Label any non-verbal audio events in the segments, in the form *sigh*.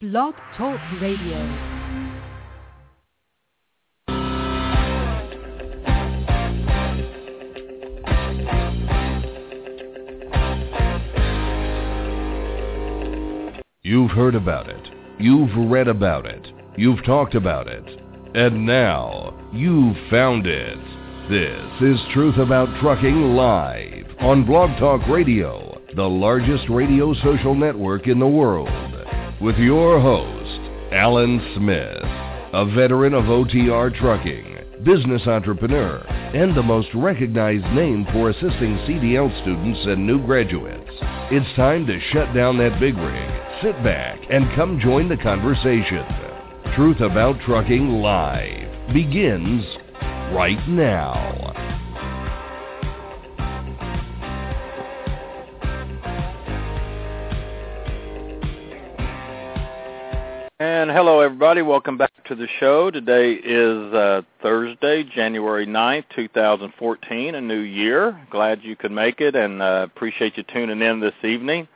Blog Talk Radio. You've heard about it. You've read about it. You've talked about it. And now, you've found it. This is Truth About Trucking Live on Blog Talk Radio, the largest radio social network in the world. With your host, Alan Smith, a veteran of OTR trucking, business entrepreneur, and the most recognized name for assisting CDL students and new graduates. It's time to shut down that big rig, sit back, and come join the conversation. Truth About Trucking Live begins right now. And hello, everybody. Welcome back to the show. Today is uh, Thursday, January 9th, 2014, a new year. Glad you could make it and uh, appreciate you tuning in this evening.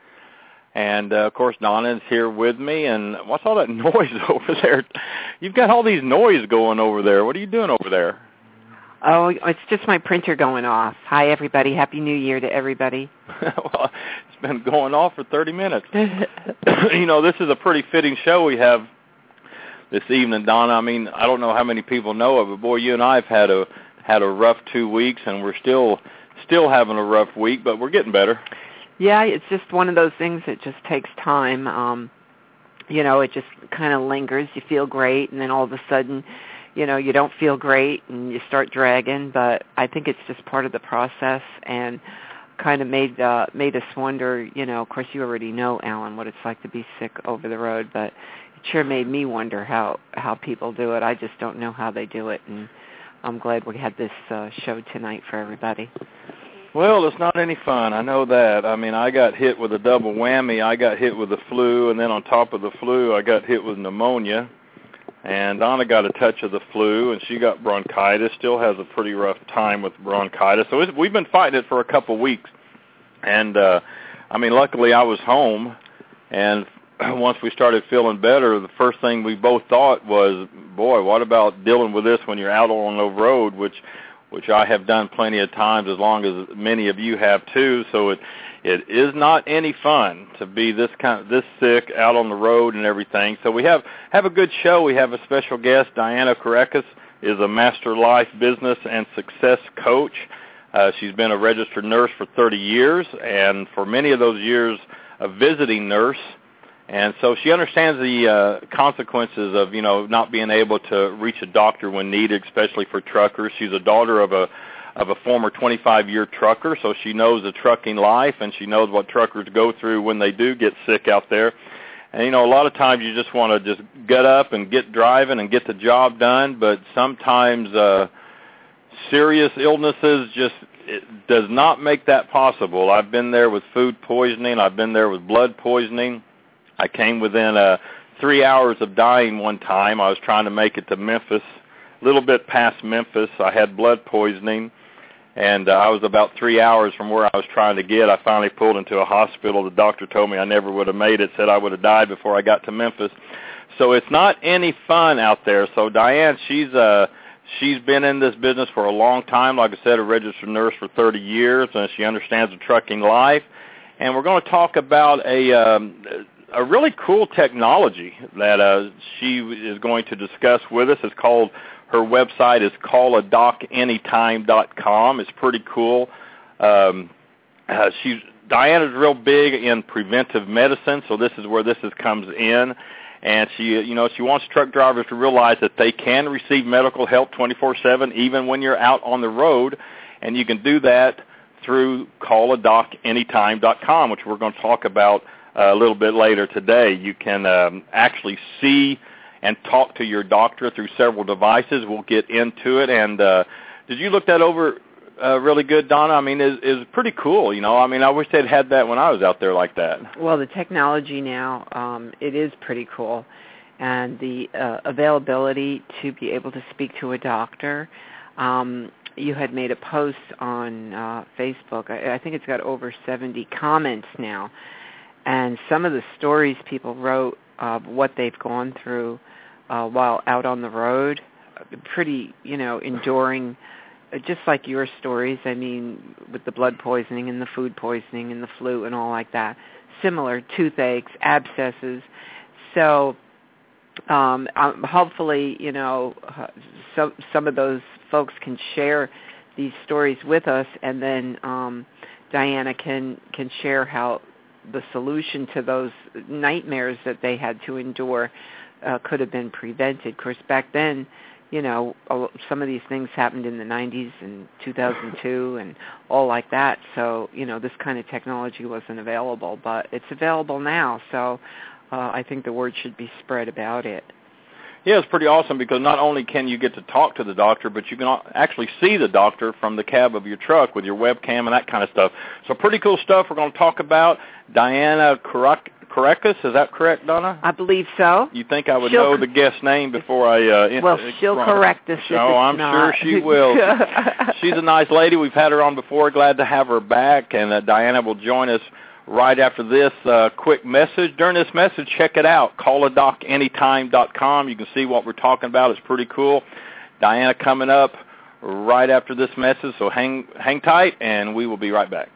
And, uh, of course, Donna is here with me. And what's all that *laughs* noise over there? You've got all these noise going over there. What are you doing over there? Oh, it's just my printer going off. Hi, everybody. Happy New Year to everybody. *laughs* well, it's been going off for 30 minutes. *laughs* *coughs* you know, this is a pretty fitting show we have this evening, Donna. I mean, I don't know how many people know of it, but boy, you and I have had a had a rough two weeks, and we're still still having a rough week, but we're getting better. Yeah, it's just one of those things that just takes time. Um, you know, it just kind of lingers. You feel great, and then all of a sudden you know you don't feel great and you start dragging but i think it's just part of the process and kind of made uh made us wonder you know of course you already know alan what it's like to be sick over the road but sure made me wonder how how people do it i just don't know how they do it and i'm glad we had this uh show tonight for everybody well, it's not any fun. I know that. I mean, I got hit with a double whammy. I got hit with the flu, and then on top of the flu, I got hit with pneumonia and Donna got a touch of the flu, and she got bronchitis. Still has a pretty rough time with bronchitis. So we've been fighting it for a couple weeks, and uh, I mean, luckily I was home, and *clears throat* once we started feeling better, the first thing we both thought was, boy, what about dealing with this when you're out on the road, which which I have done plenty of times, as long as many of you have too. So it it is not any fun to be this kind of this sick out on the road and everything. So we have have a good show. We have a special guest, Diana Kerekes, is a master life business and success coach. Uh, she's been a registered nurse for 30 years, and for many of those years, a visiting nurse. And so she understands the uh, consequences of you know not being able to reach a doctor when needed, especially for truckers. She's a daughter of a of a former 25-year trucker, so she knows the trucking life and she knows what truckers go through when they do get sick out there. And you know, a lot of times you just want to just get up and get driving and get the job done, but sometimes uh serious illnesses just it does not make that possible. I've been there with food poisoning, I've been there with blood poisoning. I came within uh 3 hours of dying one time. I was trying to make it to Memphis, a little bit past Memphis. I had blood poisoning and uh, I was about three hours from where I was trying to get. I finally pulled into a hospital. The doctor told me I never would have made it. Said I would have died before I got to Memphis. So it's not any fun out there. So Diane, she's uh she's been in this business for a long time. Like I said, a registered nurse for 30 years, and she understands the trucking life. And we're going to talk about a um, a really cool technology that uh, she is going to discuss with us. It's called her website is calladocanytime.com. It's pretty cool. Um, uh, she's Diana's real big in preventive medicine, so this is where this is, comes in. And she, you know, she wants truck drivers to realize that they can receive medical help 24/7, even when you're out on the road, and you can do that through calladocanytime.com, which we're going to talk about uh, a little bit later today. You can um, actually see and talk to your doctor through several devices. We'll get into it. And uh, did you look that over uh, really good, Donna? I mean, is is pretty cool. You know, I mean, I wish they'd had that when I was out there like that. Well, the technology now, um, it is pretty cool, and the uh, availability to be able to speak to a doctor. Um, you had made a post on uh, Facebook. I, I think it's got over 70 comments now and some of the stories people wrote of what they've gone through uh, while out on the road, pretty, you know, enduring, uh, just like your stories. I mean, with the blood poisoning and the food poisoning and the flu and all like that. Similar toothaches, abscesses. So um, um, hopefully, you know, uh, some some of those folks can share these stories with us, and then um, Diana can can share how the solution to those nightmares that they had to endure uh, could have been prevented. Of course, back then, you know, some of these things happened in the 90s and 2002 *laughs* and all like that. So, you know, this kind of technology wasn't available, but it's available now. So, uh, I think the word should be spread about it. Yeah, it's pretty awesome because not only can you get to talk to the doctor, but you can actually see the doctor from the cab of your truck with your webcam and that kind of stuff. So pretty cool stuff we're going to talk about. Diana Kerekes, is that correct, Donna? I believe so. You think I would she'll know the guest name before I... Uh, well, she'll correct us Oh, I'm not. sure she will. *laughs* She's a nice lady. We've had her on before. Glad to have her back, and uh, Diana will join us right after this uh, quick message. During this message, check it out, calladocanytime.com. You can see what we're talking about. It's pretty cool. Diana coming up right after this message, so hang, hang tight, and we will be right back.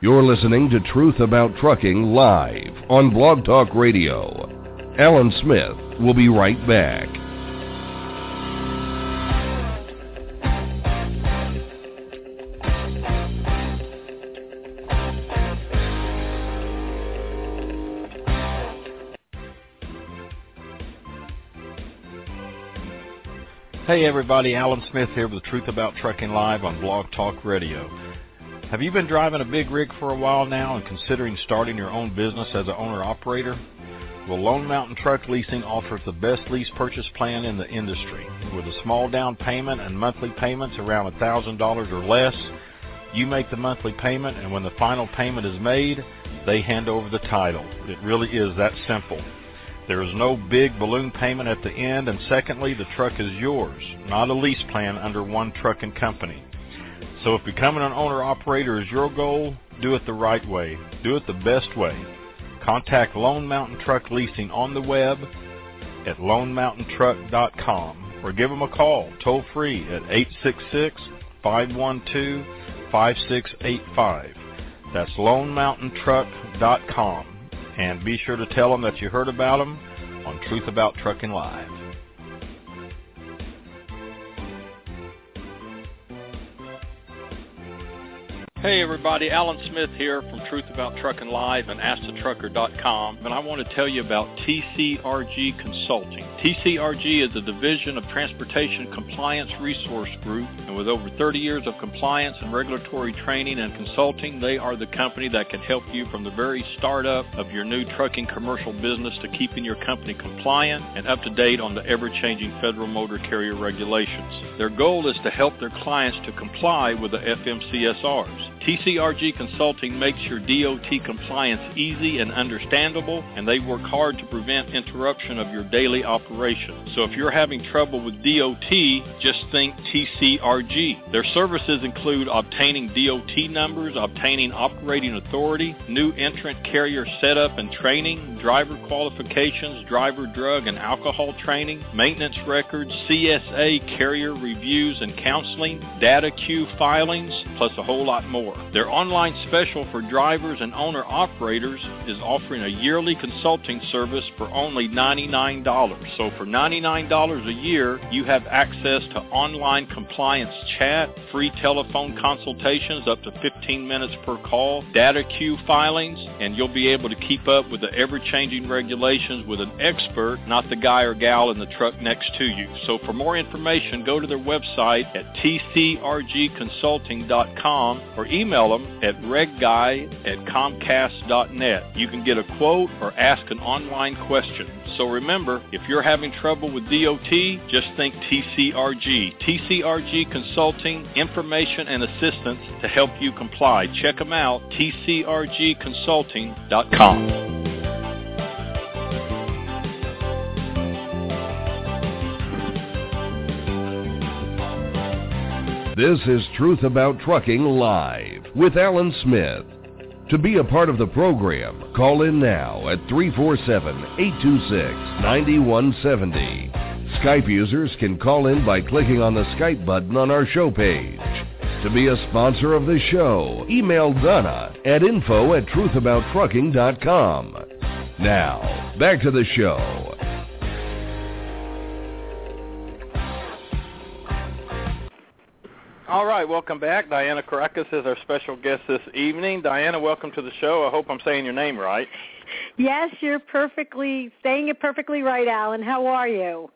You're listening to Truth About Trucking live on Blog Talk Radio. Alan Smith will be right back. Hey everybody, Alan Smith here with Truth About Trucking Live on Blog Talk Radio. Have you been driving a big rig for a while now and considering starting your own business as an owner-operator? Well, Lone Mountain Truck Leasing offers the best lease purchase plan in the industry. With a small down payment and monthly payments around $1,000 or less, you make the monthly payment and when the final payment is made, they hand over the title. It really is that simple. There is no big balloon payment at the end, and secondly, the truck is yours, not a lease plan under one trucking company. So if becoming an owner-operator is your goal, do it the right way. Do it the best way. Contact Lone Mountain Truck Leasing on the web at lonemountaintruck.com or give them a call toll free at 866-512-5685. That's lonemountaintruck.com. And be sure to tell them that you heard about them on Truth About Trucking Live. Hey everybody, Alan Smith here from Truth About Trucking Live and AskTheTrucker.com, and I want to tell you about TCRG Consulting. TCRG is a division of Transportation Compliance Resource Group, and with over 30 years of compliance and regulatory training and consulting, they are the company that can help you from the very startup of your new trucking commercial business to keeping your company compliant and up to date on the ever-changing federal motor carrier regulations. Their goal is to help their clients to comply with the FMCSRs. TCRG Consulting makes your DOT compliance easy and understandable, and they work hard to prevent interruption of your daily operation. So if you're having trouble with DOT, just think TCRG. Their services include obtaining DOT numbers, obtaining operating authority, new entrant carrier setup and training, driver qualifications, driver drug and alcohol training, maintenance records, CSA carrier reviews and counseling, DataQs filings, plus a whole lot more. Their online special for drivers and owner-operators is offering a yearly consulting service for only $99. So for $99 a year, you have access to online compliance chat, free telephone consultations up to 15 minutes per call, data queue filings, and you'll be able to keep up with the ever-changing regulations with an expert, not the guy or gal in the truck next to you. So for more information, go to their website at tcrgconsulting.com or email them at regguy at comcast.net. You can get a quote or ask an online question. So remember, if you're having trouble with DOT, just think TCRG. TCRG Consulting, information and assistance to help you comply. Check them out, tcrgconsulting.com. This is Truth About Trucking Live with Alan Smith. To be a part of the program, call in now at 347-826-9170. Skype users can call in by clicking on the Skype button on our show page. To be a sponsor of the show, email Donna at info at truthabouttrucking.com. Now, back to the show. All right, welcome back. Diana Kerekes is our special guest this evening. Diana, welcome to the show. I hope I'm saying your name right. Yes, you're perfectly saying it perfectly right, Alan. How are you?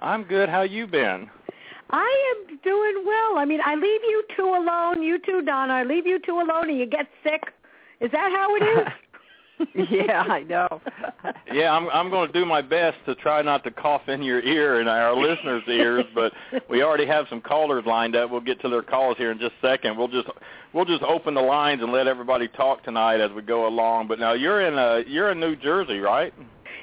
I'm good. How you been? I am doing well. I mean, I leave you two alone, you two, Donna. I leave you two alone, and you get sick. Is that how it is? *laughs* yeah, I know. yeah, I'm I'm going to do my best to try not to cough in your ear and our listeners' ears, but we already have some callers lined up. We'll get to their calls here in just a second. We'll just we'll just open the lines and let everybody talk tonight as we go along. But now you're in uh you're in New Jersey, right?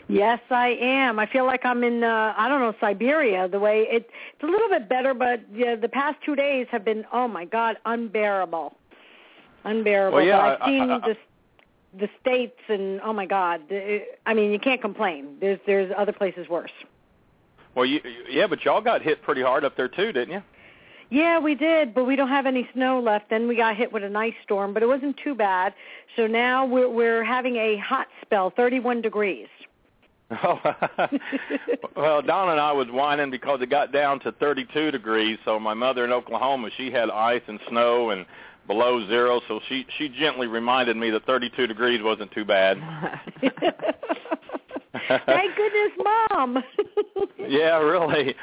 Yes, I am. I feel like I'm in uh I don't know Siberia. The way it it's a little bit better, but yeah, the past 2 days have been oh my god, unbearable. Unbearable. Well, yeah, but I've seen I, I, the the states and oh my god i mean you can't complain. There's there's other places worse. Well you yeah but y'all got hit pretty hard up there too didn't you yeah we did but we don't have any snow left. Then we got hit with an ice storm but it wasn't too bad. So now we're we're having a hot spell 31 degrees. Oh, *laughs* *laughs* well, Don and I was whining because it got down to 32 degrees. So my mother in Oklahoma, she had ice and snow and below zero, so she she gently reminded me that 32 degrees wasn't too bad. *laughs* Thank goodness, Mom. *laughs* yeah, really.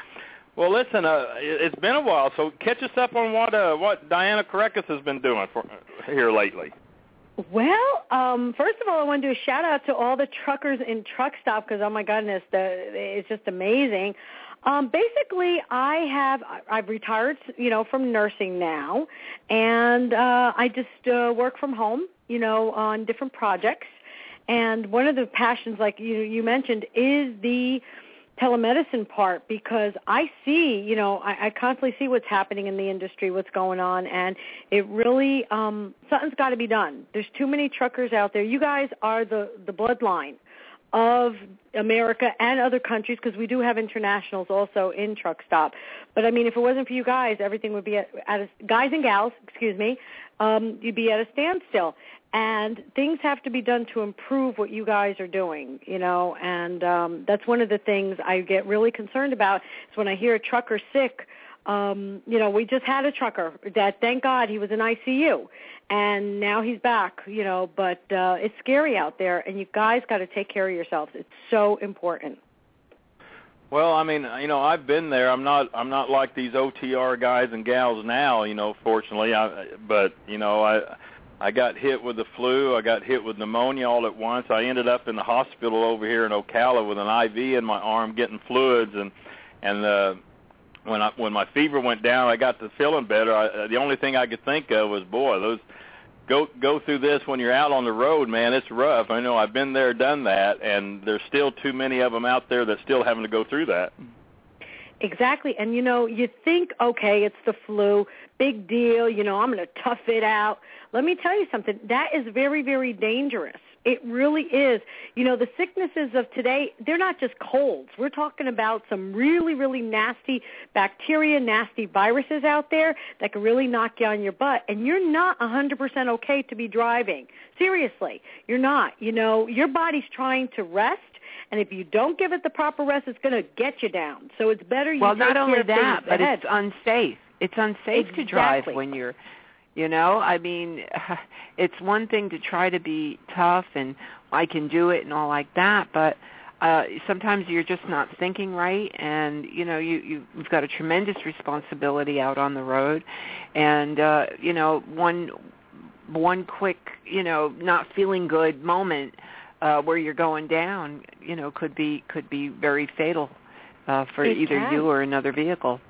Well, listen, uh, it's been a while, so catch us up on what uh, what Diana Kerekes has been doing for here lately. Well, um, first of all, I want to do a shout out to all the truckers in Truck Stop because oh my goodness, the, it's just amazing. Um, basically, I have I've retired, you know, from nursing now, and uh, I just uh, work from home, you know, on different projects. And one of the passions, like you you mentioned, is the telemedicine part because I see, you know, I, I constantly see what's happening in the industry, what's going on, and it really um, something's got to be done. There's too many truckers out there. You guys are the the bloodline of America and other countries because we do have internationals also in truck stop. But I mean, if it wasn't for you guys, everything would be at, at a, guys and gals, excuse me, um, you'd be at a standstill. And things have to be done to improve what you guys are doing, you know. And um, that's one of the things I get really concerned about is when I hear a trucker sick. Um, you know, we just had a trucker that, thank God, he was in ICU, and now he's back, you know, but uh it's scary out there and you guys got to take care of yourselves. It's so important. Well, I mean, you know, I've been there. I'm not I'm not like these OTR guys and gals now, you know, fortunately. I but, you know, I I got hit with the flu, I got hit with pneumonia all at once. I ended up in the hospital over here in Ocala with an IV in my arm getting fluids and and uh when I when my fever went down, I got to feeling better. I, the only thing I could think of was, boy, those go go through this when you're out on the road, man. It's rough. I know I've been there, done that, and there's still too many of them out there that still having to go through that. Exactly. And you know, you think, okay, it's the flu, big deal, you know, I'm going to tough it out. Let me tell you something. That is very very dangerous. It really is. You know, the sicknesses of today, they're not just colds. We're talking about some really, really nasty bacteria, nasty viruses out there that can really knock you on your butt. And you're not 100% okay to be driving. Seriously, you're not. You know, your body's trying to rest. And if you don't give it the proper rest, it's going to get you down. So it's better you well, not only that, but ahead. it's unsafe. It's unsafe exactly. to drive when you're you know, I mean, *laughs* it's one thing to try to be tough and I can do it and all like that, but uh sometimes you're just not thinking right and you know you, you you've got a tremendous responsibility out on the road and uh you know one one quick you know not feeling good moment uh where you're going down you know could be could be very fatal uh for It either can. you or another vehicle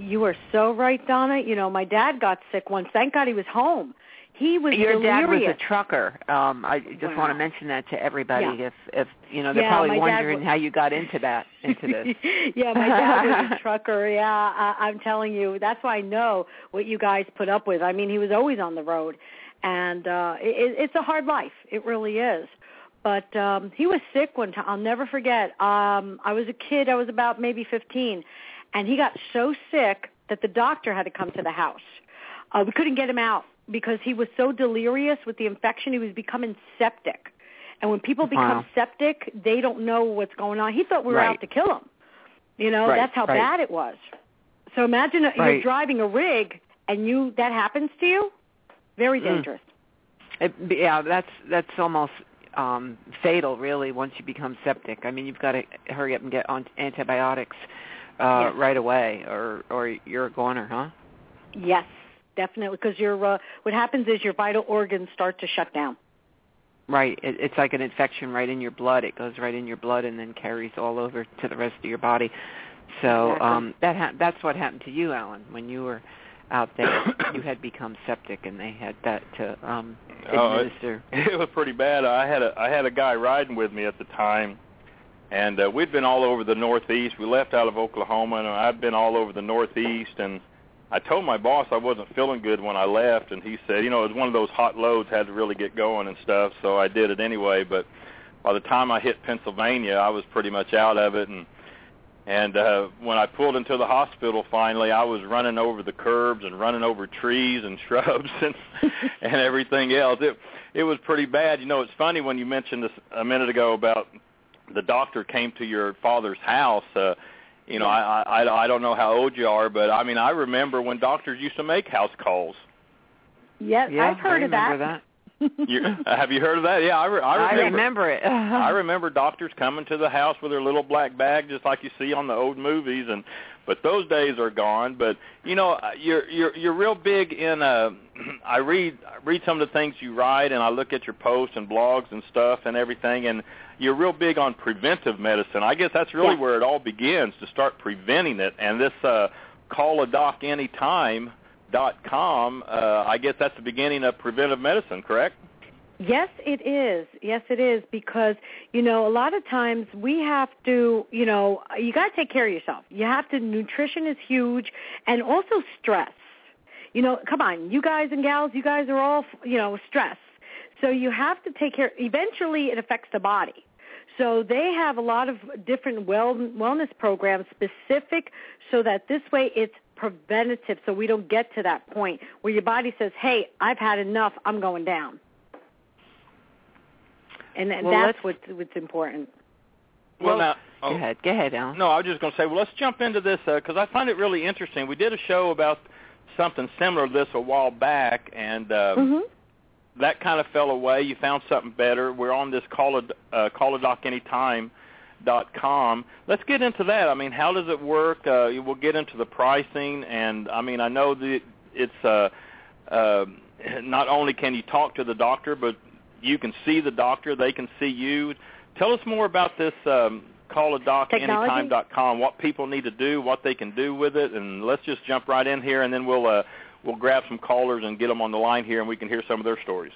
You are so right, Donna. You know, my dad got sick once. Thank God he was home. He was Your dad was a trucker. Um, I just Wow. want to mention that to everybody. Yeah. If if you know, they're Yeah, probably wondering was- how you got into that *laughs* into this. yeah, my dad was a *laughs* trucker. Yeah, I, I'm telling you, that's why I know what you guys put up with. I mean, he was always on the road, and uh, it, it's a hard life. It really is. But um, he was sick one time. I'll never forget. Um, I was a kid. I was about maybe 15, and he got so sick that the doctor had to come to the house. Uh, we couldn't get him out because he was so delirious with the infection. He was becoming septic. And when people become Wow. septic, they don't know what's going on. He thought we were Right. out to kill him. You know, Right, that's how right. bad it was. So imagine that you're driving a rig and you that happens to you. Very Mm. dangerous. It, yeah, that's that's almost um fatal, really. Once you become septic, I mean, you've got to hurry up and get on antibiotics uh Yes. right away, or or you're a goner, huh? Yes, definitely. Because your uh, what happens is your vital organs start to shut down. Right. It, it's like an infection right in your blood. It goes right in your blood and then carries all over to the rest of your body. So Exactly. um that ha- that's what happened to you, Alan, when you were out there. *coughs* you had become septic, and they had that to um Oh, it- administer. *laughs* it was pretty bad. I had a I had a guy riding with me at the time, and uh, we'd been all over the Northeast. We left out of Oklahoma, and I'd been all over the Northeast. And I told my boss I wasn't feeling good when I left, and he said, you know, it was one of those hot loads, had to really get going and stuff. So I did it anyway. But by the time I hit Pennsylvania, I was pretty much out of it, and and uh, when I pulled into the hospital finally, I was running over the curbs and running over trees and *laughs* shrubs and and everything else. It it was pretty bad. You know, it's funny when you mentioned this a minute ago about the doctor came to your father's house. Uh, you know, I, I I don't know how old you are, but I mean, I remember when doctors used to make house calls. Yes, yeah, I've heard I of remember that. that. You, have you heard of that? Yeah, I, re- I I remember. remember it. I *laughs* remember doctors coming to the house with their little black bag, just like you see on the old movies, and but those days are gone. But you know, uh, you're you're you're real big in. Uh, *clears throat* I read I read some of the things you write, and I look at your posts and blogs and stuff and everything, and you're real big on preventive medicine. I guess that's really Yeah. where it all begins to start preventing it. And this uh, call a doc anytime dot com. Uh, I guess that's the beginning of preventive medicine, correct? Yes, it is. Yes, it is because you know a lot of times we have to, you know, you got to take care of yourself. You have to. Nutrition is huge, and also stress. You know, come on, you guys and gals, you guys are all, you know, stress. So you have to take care. Eventually, it affects the body. So they have a lot of different well, wellness programs specific so that this way it's preventative so we don't get to that point where your body says, hey, I've had enough, I'm going down. And, and Well, that's what's, what's important. Well, now, Go ahead. Go ahead, Alan. No, I was just going to say, well, let's jump into this because I find it really interesting. We did a show about something similar to this a while back, and uh, hmm that kind of fell away. You found something better. We're on this call a, uh, call a doc anytime dot com. Let's get into that. I mean, how does it work? Uh, we'll get into the pricing, and I mean, I know that it's uh, uh, not only can you talk to the doctor, but you can see the doctor. They can see you. Tell us more about this um, call a doc anytime dot com. What people need to do, what they can do with it, and let's just jump right in here, and then we'll uh, we'll grab some callers and get them on the line here, and we can hear some of their stories.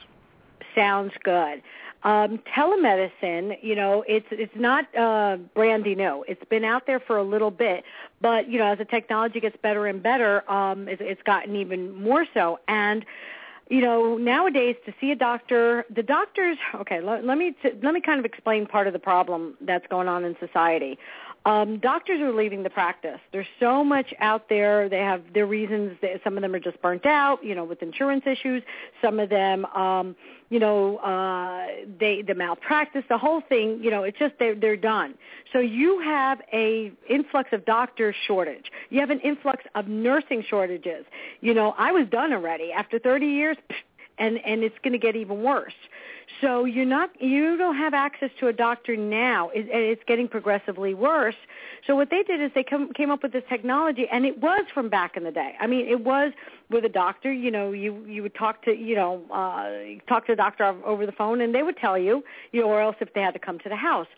Sounds good. Um, telemedicine, you know, it's it's not uh, brandy new. It's been out there for a little bit, but you know, as the technology gets better and better, um, it's, it's gotten even more so. And you know, nowadays to see a doctor, the doctors. Okay, let, let me let me kind of explain part of the problem that's going on in society. Um, doctors are leaving the practice. There's so much out there. They have their reasons. That some of them are just burnt out, you know, with insurance issues. Some of them, um, you know, uh, they the malpractice, the whole thing. You know, it's just they're they're done. So you have a influx of doctor shortage. You have an influx of nursing shortages. You know, I was done already after 30 years, and and it's going to get even worse. So you're not you don't have access to a doctor now. It, it's getting progressively worse. So what they did is they come, came up with this technology, and it was from back in the day. I mean, it was with a doctor. You know, you you would talk to you know uh, talk to a doctor over the phone, and they would tell you, you know, or else if they had to come to the house.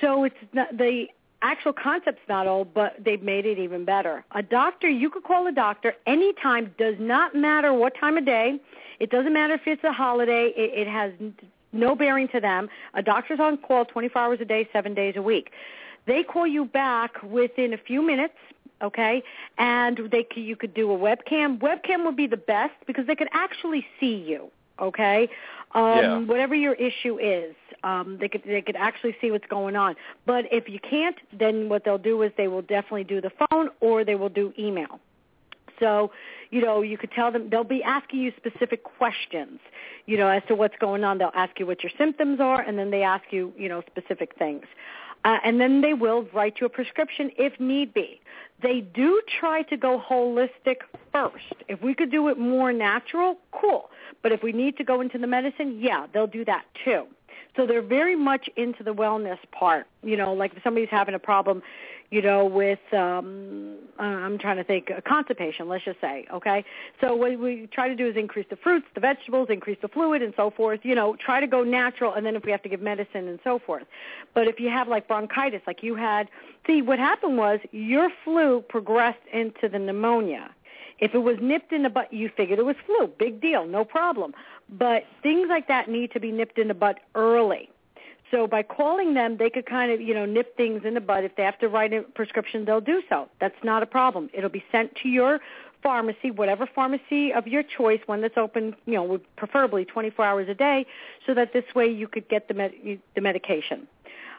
So it's not the actual concept's not old, but they've made it even better. A doctor, you could call a doctor anytime. Does not matter what time of day. It doesn't matter if it's a holiday. It, it has no bearing to them. A doctor's on call 24 hours a day, seven days a week. They call you back within a few minutes, okay? And they c- you could do a webcam. Webcam would be the best because they could actually see you, Okay, um, Yeah. whatever your issue is, um, they could they could actually see what's going on. But if you can't, then what they'll do is they will definitely do the phone or they will do email. So, you know, you could tell them they'll be asking you specific questions, you know, as to what's going on. They'll ask you what your symptoms are, and then they ask you, you know, specific things. Uh, and then they will write you a prescription if need be. They do try to go holistic first. If we could do it more natural, cool. But if we need to go into the medicine, yeah, they'll do that too. So they're very much into the wellness part. You know, like if somebody's having a problem, you know, with um uh, I'm trying to think uh, constipation, let's just say, okay? So what we try to do is increase the fruits, the vegetables, increase the fluid and so forth, you know, try to go natural and then if we have to give medicine and so forth. But if you have like bronchitis like you had, see what happened was your flu progressed into the pneumonia. If it was nipped in the butt, you figured it was flu. Big deal, no problem. But things like that need to be nipped in the butt early. So by calling them, they could kind of, you know, nip things in the bud. If they have to write a prescription, they'll do so. That's not a problem. It'll be sent to your pharmacy, whatever pharmacy of your choice, one that's open, you know, preferably 24 hours a day, so that this way you could get the med- the medication.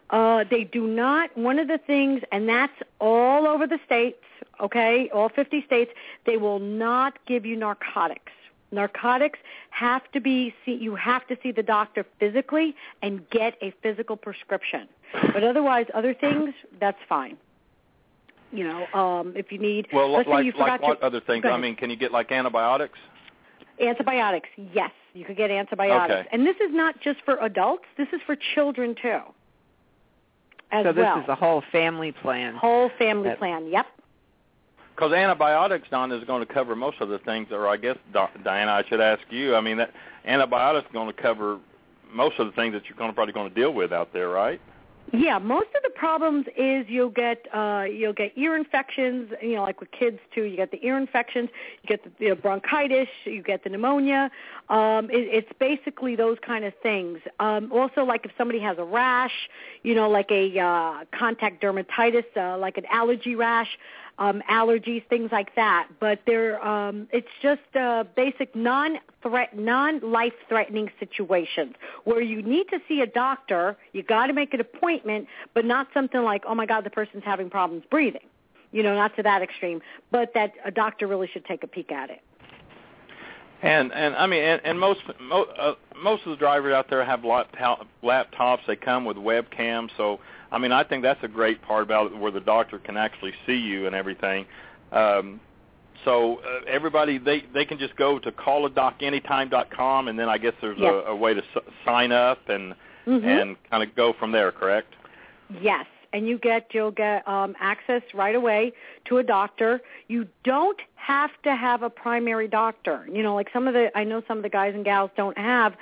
Uh, they do not. One of the things, and that's all over the states. Okay, all 50 states. They will not give you narcotics. Narcotics have to be see you have to see the doctor physically and get a physical prescription. But otherwise other things that's fine. You know, um if you need Well, let's say like you like forgot what your, other things? I mean, can you get like antibiotics? antibiotics. Yes, you could get antibiotics. Okay. And this is not just for adults, this is for children too. As so this well. is a whole family plan. whole family That- plan. Yep. Because antibiotics, Don, is going to cover most of the things, or I guess, Diana, I should ask you. I mean, that antibiotics going to cover most of the things that you're going to probably going to deal with out there, right? Yeah, most of the problems is you'll get uh you'll get ear infections, you know, like with kids too. You get the ear infections, you get the you know, bronchitis, you get the pneumonia. Um it, it's basically those kind of things. Um also like if somebody has a rash, you know, like a uh contact dermatitis, uh like an allergy rash, um allergies, things like that. But they're um it's just uh basic non threat non life threatening situations where you need to see a doctor, you got to make an appointment, but not something like, "Oh my god, the person's having problems breathing." You know, not to that extreme, but that a doctor really should take a peek at it. And and I mean, and, and most mo, uh, most of the drivers out there have laptop, laptops. They come with webcams. So I mean, I think that's a great part about it, where the doctor can actually see you and everything. Um, so uh, everybody, they they can just go to calladocanytime.com, and then I guess there's Yes. a, a way to s- sign up and Mhm. and kind of go from there. Correct? Yes, and you get you'll get um, access right away to a doctor. You don't have to have a primary doctor. You know, like some of the I know some of the guys and gals don't have,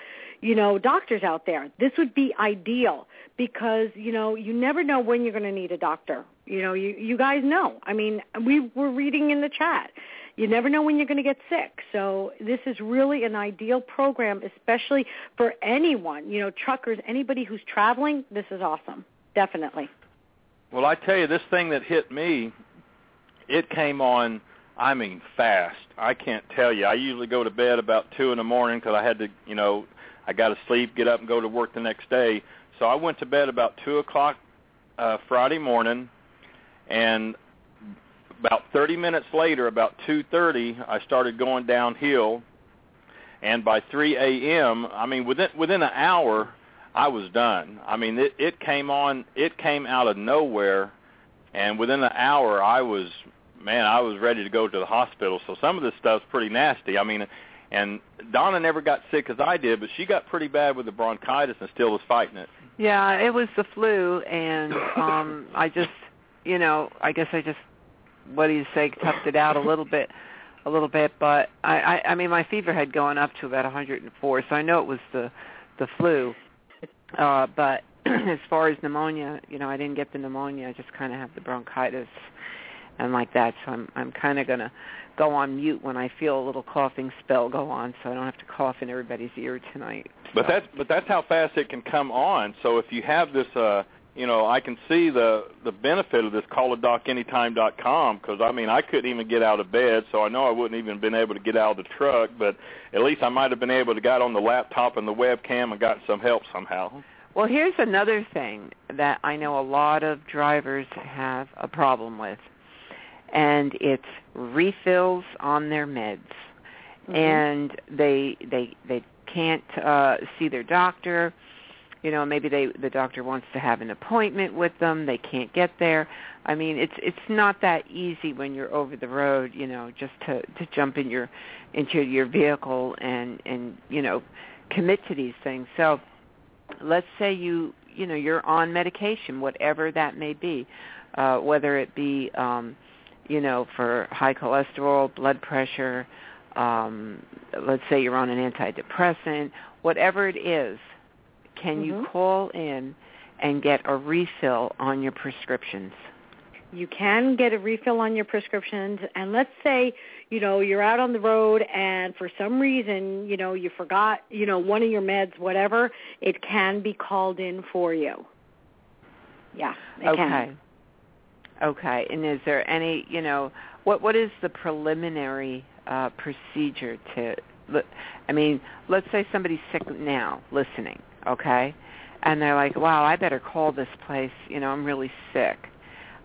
you know, doctors out there. This would be ideal because you know you never know when you're going to need a doctor. You know, you you guys know. I mean, we were reading in the chat. You never know when you're going to get sick. So this is really an ideal program, especially for anyone. You know, truckers, anybody who's traveling. This is awesome. Definitely. Well, I tell you, this thing that hit me, it came on. I mean, fast. I can't tell you. I usually go to bed about two in the morning because I had to, you know, I got to sleep, get up, and go to work the next day. So I went to bed about two o'clock uh, Friday morning, and about 30 minutes later, about 2:30, I started going downhill, and by 3 a.m., I mean, within within an hour, I was done. I mean, it, it came on, it came out of nowhere, and within an hour, I was, man, I was ready to go to the hospital. So some of this stuff's pretty nasty. I mean, and Donna never got sick as I did, but she got pretty bad with the bronchitis and still was fighting it. Yeah, it was the flu, and um I just, you know, I guess I just, what do you say, toughed it out a little bit, a little bit. But I, I, I mean, my fever had gone up to about 104, so I know it was the, the flu. Uh, but *clears throat* as far as pneumonia, you know, I didn't get the pneumonia. I just kind of have the bronchitis and like that. So I'm, I'm kind of gonna go on mute when I feel a little coughing spell go on, so I don't have to cough in everybody's ear tonight. But that's but that's how fast it can come on. So if you have this uh you know, I can see the the benefit of this calladocanytime.com because I mean I couldn't even get out of bed, so I know I wouldn't even been able to get out of the truck, but at least I might have been able to got on the laptop and the webcam and got some help somehow. Well, here's another thing that I know a lot of drivers have a problem with, and it's refills on their meds, Mhm. and they they they can't uh, see their doctor. You know maybe they the doctor wants to have an appointment with them. They can't get there. I mean it's it's not that easy when you're over the road you know just to to jump in your into your vehicle and and you know commit to these things. So let's say you you know you're on medication whatever that may be uh whether it be um you know for high cholesterol blood pressure um let's say you're on an antidepressant whatever it is can you Mhm. call in and get a refill on your prescriptions? you can get a refill on your prescriptions and let's say you know you're out on the road and for some reason you know you forgot you know one of your meds whatever it can be called in for you yeah it okay. can Okay. And is there any, you know, what what is the preliminary uh procedure to I mean, let's say somebody's sick now listening, okay? And they're like, "Wow, I better call this place, you know, I'm really sick."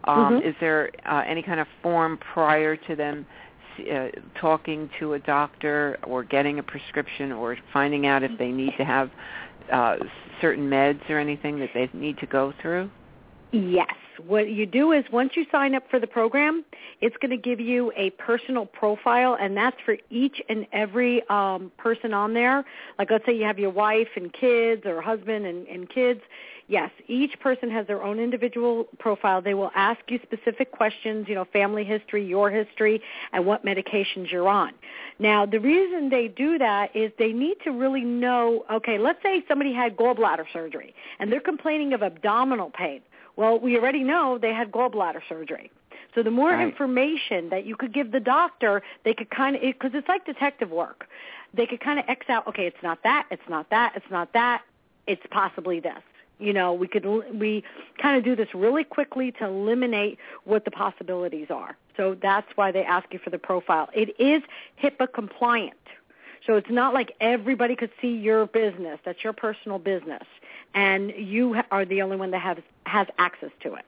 Um Mhm. is there uh, any kind of form prior to them uh, talking to a doctor or getting a prescription or finding out if they need to have uh certain meds or anything that they need to go through? Yes. What you do is once you sign up for the program, it's going to give you a personal profile, and that's for each and every um, person on there. Like let's say you have your wife and kids or husband and, and kids. Yes, each person has their own individual profile. They will ask you specific questions, you know, family history, your history, and what medications you're on. Now, the reason they do that is they need to really know, okay, let's say somebody had gallbladder surgery and they're complaining of abdominal pain. Well, we already know they had gallbladder surgery. So the more Right. information that you could give the doctor, they could kind of, because it's like detective work. They could kind of X out, okay, it's not that, it's not that, it's not that, it's possibly this. You know, we could, we kind of do this really quickly to eliminate what the possibilities are. So that's why they ask you for the profile. It is HIPAA compliant. So it's not like everybody could see your business. That's your personal business. And you are the only one that has, has access to it.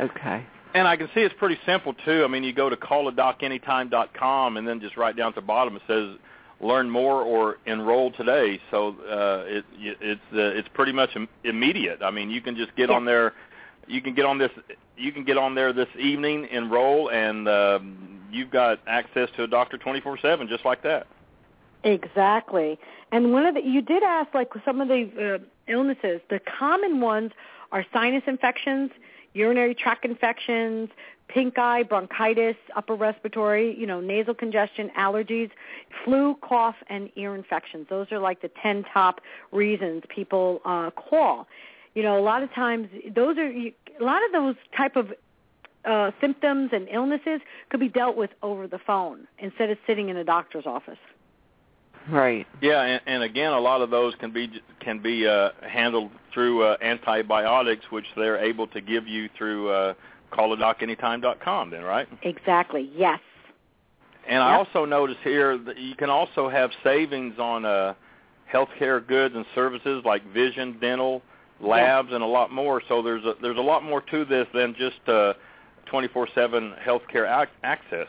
Okay. And I can see it's pretty simple too. I mean, you go to calladocanytime.com and then just right down at the bottom it says learn more or enroll today. So uh, it it's uh, it's pretty much immediate. I mean, you can just get Yeah. on there. You can get on this. You can get on there this evening, enroll, and um, you've got access to a doctor 24/7, just like that. Exactly. And one of the you did ask like some of the uh, illnesses. The common ones are sinus infections, urinary tract infections, pink eye, bronchitis, upper respiratory, you know, nasal congestion, allergies, flu, cough, and ear infections. Those are like the 10 top reasons people uh, call. You know, a lot of times those are a lot of those type of uh, symptoms and illnesses could be dealt with over the phone instead of sitting in a doctor's office. Right. Yeah, and, and again, a lot of those can be can be uh, handled through uh, antibiotics, which they're able to give you through uh, calladocanytime.com. Then, right? Exactly. Yes. And I also notice here that you can also have savings on uh, healthcare goods and services like vision, dental, labs, and a lot more. So there's a, there's a lot more to this than just uh, 24/7 healthcare ac- access.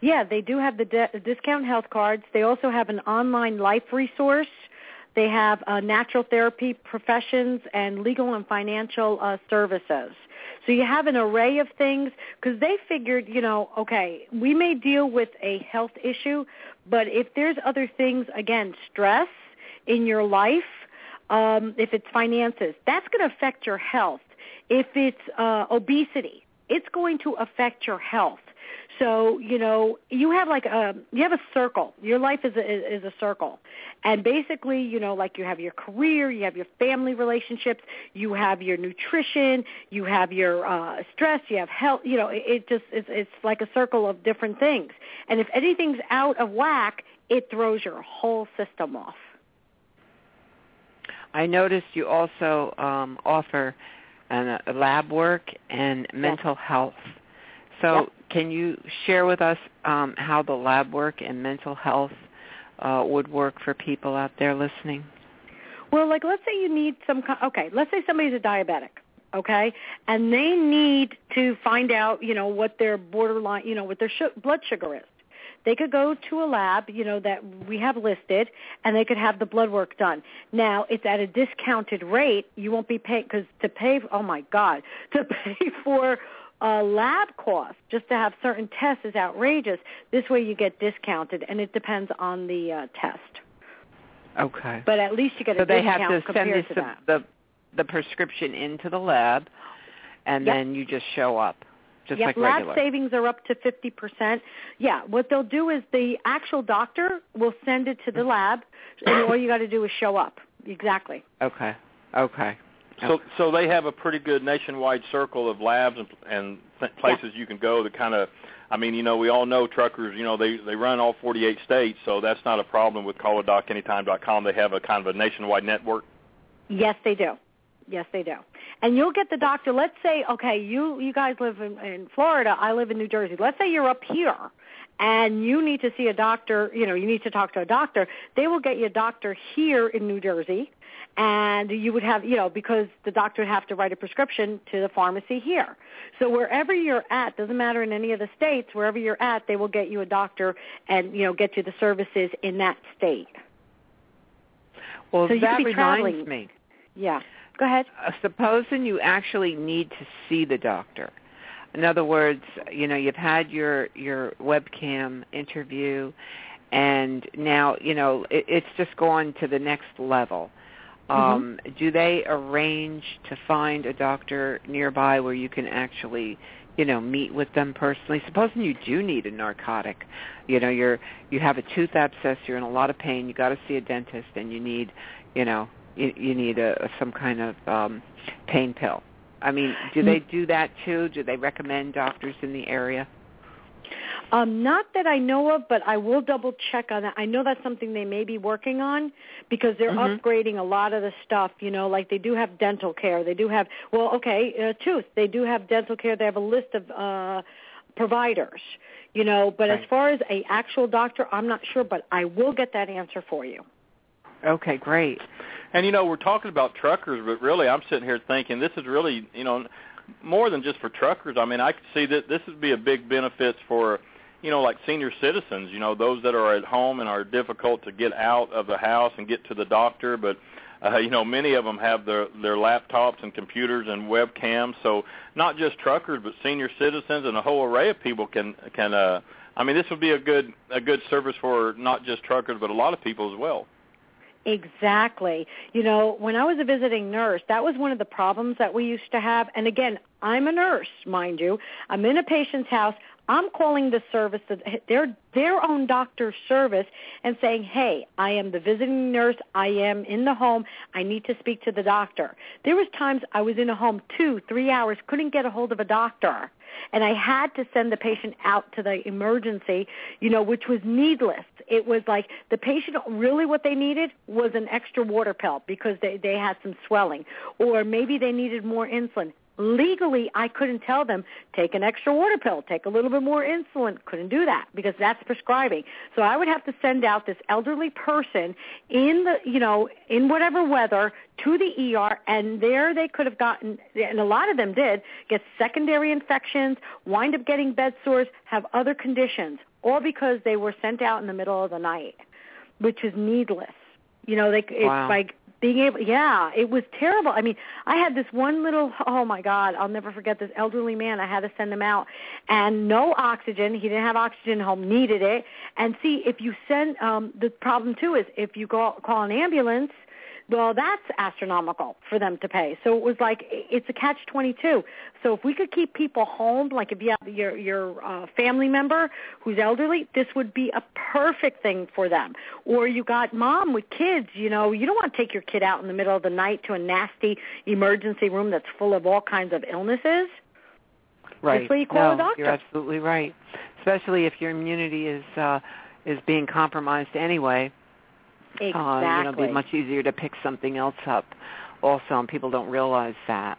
Yeah, they do have the de- discount health cards. They also have an online life resource. They have uh, natural therapy professions and legal and financial uh, services. So you have an array of things because they figured, you know, okay, we may deal with a health issue, but if there's other things, again, stress in your life, um, if it's finances, that's going to affect your health. If it's uh, obesity, it's going to affect your health. So you know you have like a you have a circle. Your life is a, is a circle, and basically you know like you have your career, you have your family relationships, you have your nutrition, you have your uh, stress, you have health. You know it, it just it's, it's like a circle of different things. And if anything's out of whack, it throws your whole system off. I noticed you also um, offer an, a lab work and mental health. So, Yep. can you share with us um, how the lab work and mental health uh, would work for people out there listening? Well, like let's say you need some okay, let's say somebody's a diabetic, okay? And they need to find out, you know, what their borderline, you know, what their sh- blood sugar is. They could go to a lab, you know, that we have listed, and they could have the blood work done. Now, it's at a discounted rate. You won't be paid because to pay, oh my God, *laughs* to pay for a lab cost just to have certain tests is outrageous. This way, you get discounted, and it depends on the uh, test. Okay. But at least you get so a they discount have to send the, to that. the the prescription into the lab, and Yep. then you just show up, just yep, like lab regular. savings are up to 50%. Yeah, what they'll do is the actual doctor will send it to the lab, and all you got to do is show up. Exactly. Okay. Okay. So so they have a pretty good nationwide circle of labs and, and th- places you can go to kind of. I mean, you know, we all know truckers. You know, they they run all 48 states, so that's not a problem with calladocanytime.com. They have a kind of a nationwide network. Yes, they do. Yes, they do. And you'll get the doctor. Let's say, okay, you you guys live in, in Florida. I live in New Jersey. Let's say you're up here, and you need to see a doctor. You know, you need to talk to a doctor. They will get you a doctor here in New Jersey, and you would have, you know, because the doctor would have to write a prescription to the pharmacy here. So wherever you're at, doesn't matter in any of the states. Wherever you're at, they will get you a doctor and you know get you the services in that state. Well, So that reminds traveling. me. Yeah. Go ahead. Uh, supposing you actually need to see the doctor. In other words, you know, you've had your your webcam interview, and now you know it, it's just gone to the next level. Um, Do they arrange to find a doctor nearby where you can actually, you know, meet with them personally? Supposing you do need a narcotic, you know, you're you have a tooth abscess, you're in a lot of pain, you got to see a dentist, and you need, you know, you, you need a, some kind of um, pain pill. I mean, do they do that too? Do they recommend doctors in the area? Um, not that I know of, but I will double check on that. I know that's something they may be working on because they're Mhm. upgrading a lot of the stuff. You know, like they do have dental care. They do have well, okay, uh, tooth. They do have dental care. They have a list of uh, providers. You know, but as far as a actual doctor, I'm not sure, but I will get that answer for you. Okay, great. And you know, we're talking about truckers, but really, I'm sitting here thinking this is really, you know, more than just for truckers. I mean, I could see that this would be a big benefit for, you know, like senior citizens. You know, those that are at home and are difficult to get out of the house and get to the doctor, but. Uh, you know, many of them have their their laptops and computers and webcams. So not just truckers, but senior citizens and a whole array of people can can. uh I mean, this would be a good a good service for not just truckers, but a lot of people as well. Exactly. You know, when I was a visiting nurse, that was one of the problems that we used to have. And again, I'm a nurse, mind you. I'm in a patient's house. I'm calling the service, their their own doctor's service, and saying, "Hey, I am the visiting nurse. I am in the home. I need to speak to the doctor." There was times I was in a home two, three hours, couldn't get a hold of a doctor, and I had to send the patient out to the emergency, you know, which was needless. It was like the patient really what they needed was an extra water pill because they they had some swelling, or maybe they needed more insulin legally I couldn't tell them take an extra water pill, take a little bit more insulin. Couldn't do that because that's prescribing. So I would have to send out this elderly person in the you know in whatever weather to the ER, and there they could have gotten, and a lot of them did get secondary infections, wind up getting bed sores, have other conditions, all because they were sent out in the middle of the night, which is needless. You know, they it's like being able yeah it was terrible. I mean i had this one little oh my god i'll never forget this elderly man i had to send him out. And no oxygen he didn't have oxygen home needed it. And see if you send um the problem too is if you go call an ambulance well that's astronomical for them to pay so it was like it's a catch 22 so if we could keep people home like if you have your your uh, family member who's elderly this would be a perfect thing for them or you got mom with kids you know you don't want to take your kid out in the middle of the night to a nasty emergency room that's full of all kinds of illnesses Right. That's where you call a no, doctor. You're absolutely right. Especially if your immunity is uh is being compromised anyway. Exactly. Uh, you know, it'd be much easier to pick something else up. Also, and people don't realize that.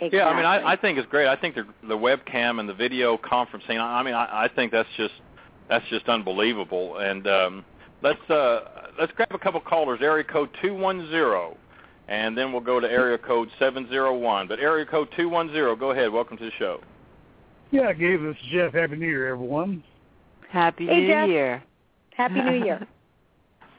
Exactly. Yeah, I mean, I, I think it's great. I think the the webcam and the video conferencing. I mean, I, I think that's just that's just unbelievable. And um, let's uh, let's grab a couple callers. Area code two one zero, and then we'll go to area code seven zero one. But area code two one zero. Go ahead. Welcome to the show. Yeah, Gabe, this is Jeff. Happy New Year, everyone. Happy Hey, New Jeff. Year. Happy New Year. *laughs*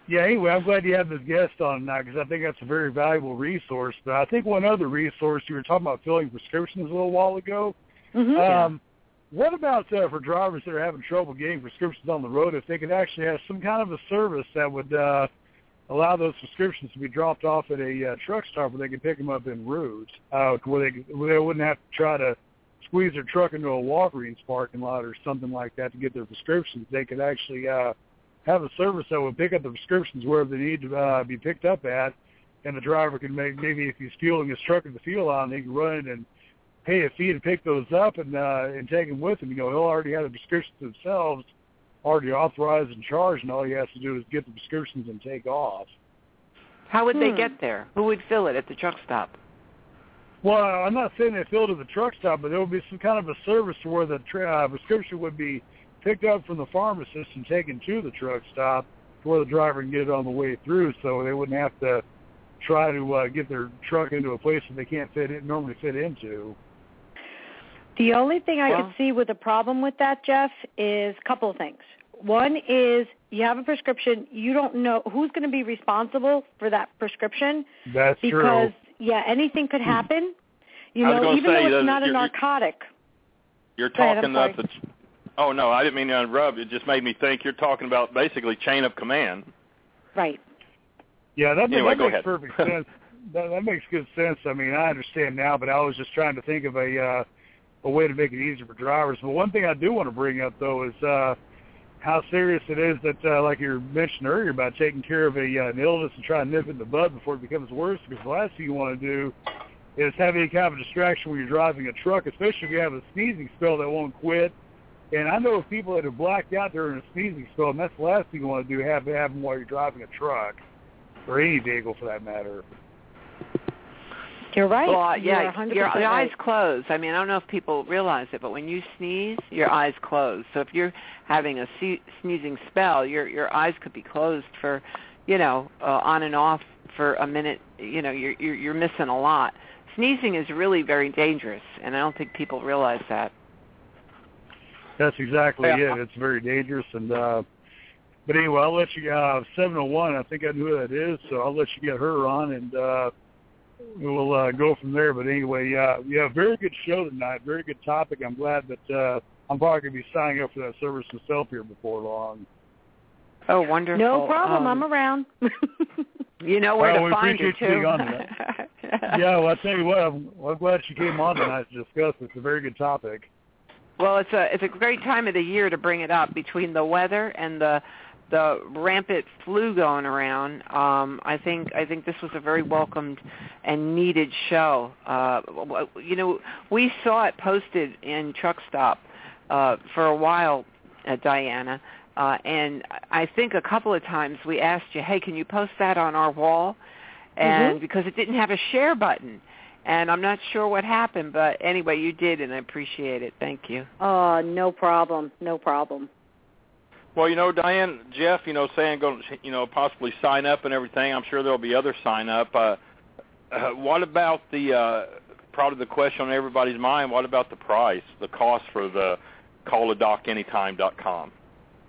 Yeah, anyway, I'm glad you have this guest on now because I think that's a very valuable resource. But I think one other resource, you were talking about filling prescriptions a little while ago. hmm Um, what about uh, for drivers that are having trouble getting prescriptions on the road? If they could actually have some kind of a service that would uh, allow those prescriptions to be dropped off at a uh, truck stop where they could pick them up en route, uh, where they where they wouldn't have to try to squeeze their truck into a Walgreens parking lot or something like that to get their prescriptions. They could actually uh, have a service that would pick up the prescriptions wherever they need to uh, be picked up at, and the driver could make maybe if he's fueling his truck at the fuel line, he can run in and pay a fee to pick those up and uh, and take them with him. You know, he'll already have the prescriptions themselves already authorized and charged, and all he has to do is get the prescriptions and take off. How would they Hmm. get there? Who would fill it at the truck stop? Well, I'm not saying they fill to the truck stop, but there would be some kind of a service where the tra- uh, prescription would be picked up from the pharmacist and taken to the truck stop to where the driver can get it on the way through, so they wouldn't have to try to uh, get their truck into a place that they can't fit it normally fit into. The only thing I Well- could see with a problem with that, Jeff, is a couple of things. One is you have a prescription, you don't know who's going to be responsible for that prescription That's because true. yeah, anything could happen. You know, even say, though uh, it's not a you're- you're- narcotic. You're Go ahead, I'm talking up the. Oh no, I didn't mean to interrupt. It just made me think you're talking about basically chain of command. Right. Yeah, that, Anyway, that makes ahead. perfect *laughs* sense. That, that makes good sense. I mean, I understand now, but I was just trying to think of a uh, a way to make it easier for drivers. But one thing I do want to bring up though is uh, how serious it is that, uh, like you mentioned earlier, about taking care of a uh, an illness and trying to nip it in the bud before it becomes worse. Because the last thing you want to do is have any kind of distraction when you're driving a truck, especially if you have a sneezing spell that won't quit. And I know of people that have blacked out during a sneezing spell, and that's the last thing you want to do have have them while you're driving a truck or any vehicle for that matter. You're right. Well, You're yeah, 100% your, your eyes right. close. I mean, I don't know if people realize it, but when you sneeze, your eyes close. So if you're having a se- sneezing spell, your your eyes could be closed for, you know, uh, on and off for a minute. You know, you're you're, you're missing a lot. Sneezing is really very dangerous, and I don't think people realize that. That's exactly Yeah. it. It's very dangerous. And uh, but anyway, I'll let you. Uh, Seven oh one. I think I know who that is, so I'll let you get her on, and uh, we'll uh, go from there. But anyway, uh, yeah, very good show tonight. Very good topic. I'm glad that uh, I'm probably going to be signing up for that service myself here before long. Oh, wonderful. No problem. Um, I'm around. *laughs* You know where Well, to we find her appreciate you too. being on *laughs* yeah, well, I tell you what, I'm, I'm glad she came on tonight to discuss. It's a very good topic. Well, it's a it's a great time of the year to bring it up between the weather and the the rampant flu going around. Um, I think I think this was a very welcomed and needed show. Uh, you know, we saw it posted in Truck Stop uh, for a while, uh, Diana, uh, and I think a couple of times we asked you, "Hey, can you post that on our wall?" And Mhm. because it didn't have a share button, and I'm not sure what happened, but anyway, you did, and I appreciate it. Thank you. Oh, no problem. No problem. Well, you know, Diane, Jeff, you know, saying go, you know, possibly sign up and everything. I'm sure there'll be other sign up. Uh, uh, what about the uh, probably the question on everybody's mind? What about the price, the cost for the calladocanytime.com?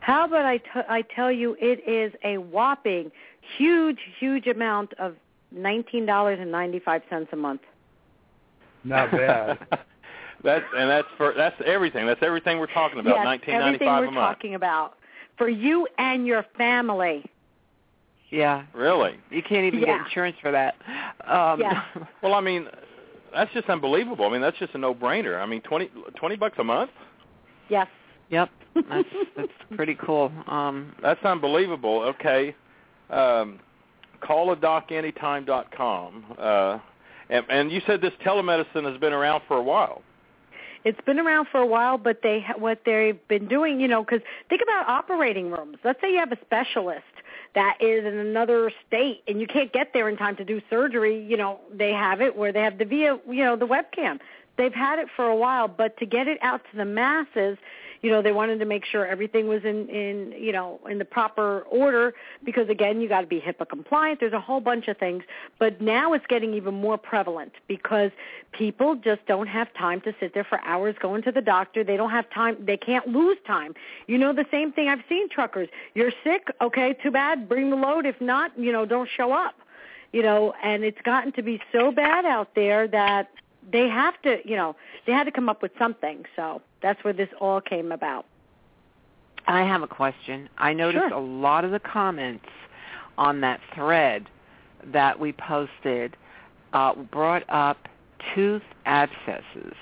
How about I, t- I tell you, it is a whopping, huge, huge amount of nineteen dollars and ninety five cents a month. Not bad. *laughs* that's and that's for that's everything. That's everything we're talking about. yes, Nineteen ninety everything we're talking about for you and your family. Yeah, Really? you can't even Yeah. get insurance for that. Um, Yeah. *laughs* Well, I mean, that's just unbelievable. I mean, that's just a no-brainer. I mean, twenty twenty bucks a month. Yes. Yep, *laughs* that's that's pretty cool. Um, That's unbelievable. Okay. Um, calladocanytime.com. Uh, and, and you said this telemedicine has been around for a while. It's been around for a while, but they ha- what they've been doing, you know, because think about operating rooms. Let's say you have a specialist that is in another state and you can't get there in time to do surgery, you know, they have it where they have the via, you know, the webcam. They've had it for a while, but to get it out to the masses, you know they wanted to make sure everything was in in you know in the proper order because again you got to be HIPAA compliant. There's a whole bunch of things. But now it's getting even more prevalent because people just don't have time to sit there for hours going to the doctor. They don't have time they can't lose time. You know the same thing I've seen truckers. You're sick? Okay too bad. Bring the load. If not you know don't show up. You know and it's gotten to be so bad out there that they have to, you know, they had to come up with something. So that's where this all came about. I have a question. I noticed sure. a lot of the comments on that thread that we posted uh, brought up tooth abscesses.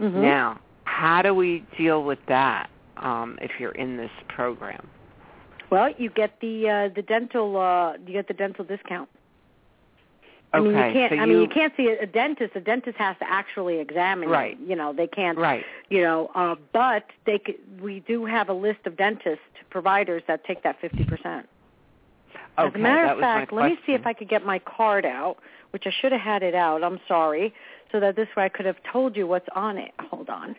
Mm-hmm. Now, how do we deal with that um, if you're in this program? Well, you get the uh, the dental uh, you get the dental discount. I okay, mean, you can't. so I mean, you can't see a, a dentist. A dentist has to actually examine Right. you. You know, they can't. Right. You know, uh, but they could, we do have a list of dentist providers that take that fifty percent. Okay, As a matter of fact, let me see if. I could get my card out, which I should have had it out. I'm sorry, so that this way I could have told you what's on it. Hold on.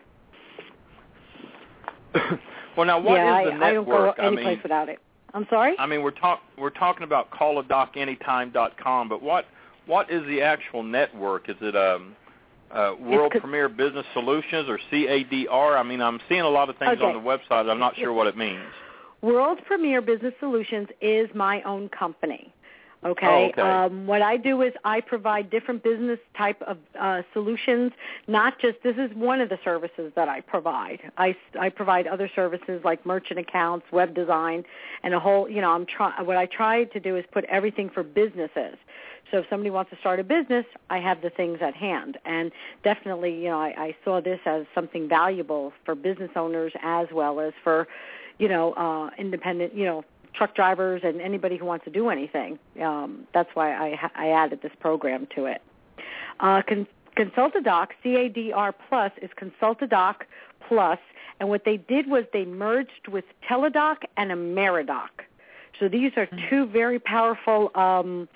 *coughs* well, now what is yeah, the I, I don't go network? any mean, place without it. I'm sorry. I mean, we're talk we're talking about calladocanytime.com, but what what is the actual network? Is it um uh, World co- Premier Business Solutions or CADR? I mean, I'm seeing a lot of things Okay. on the website. I'm not sure what it means. World Premier Business Solutions is my own company. Okay. Oh, okay. Um, what I do is I provide different business type of uh, solutions. Not just this is one of the services that I provide. I, I provide other services like merchant accounts, web design, and a whole. You know, I'm try. What I try to do is put everything for businesses. So if somebody wants to start a business, I have the things at hand. And definitely, you know, I, I saw this as something valuable for business owners as well as for, you know, uh, independent, you know, truck drivers and anybody who wants to do anything. Um, that's why I, I added this program to it. Uh, Con- Consultadoc, CADR Plus, is Consultadoc Plus, and what they did was they merged with Teladoc and Ameridoc. So these are two very powerful um,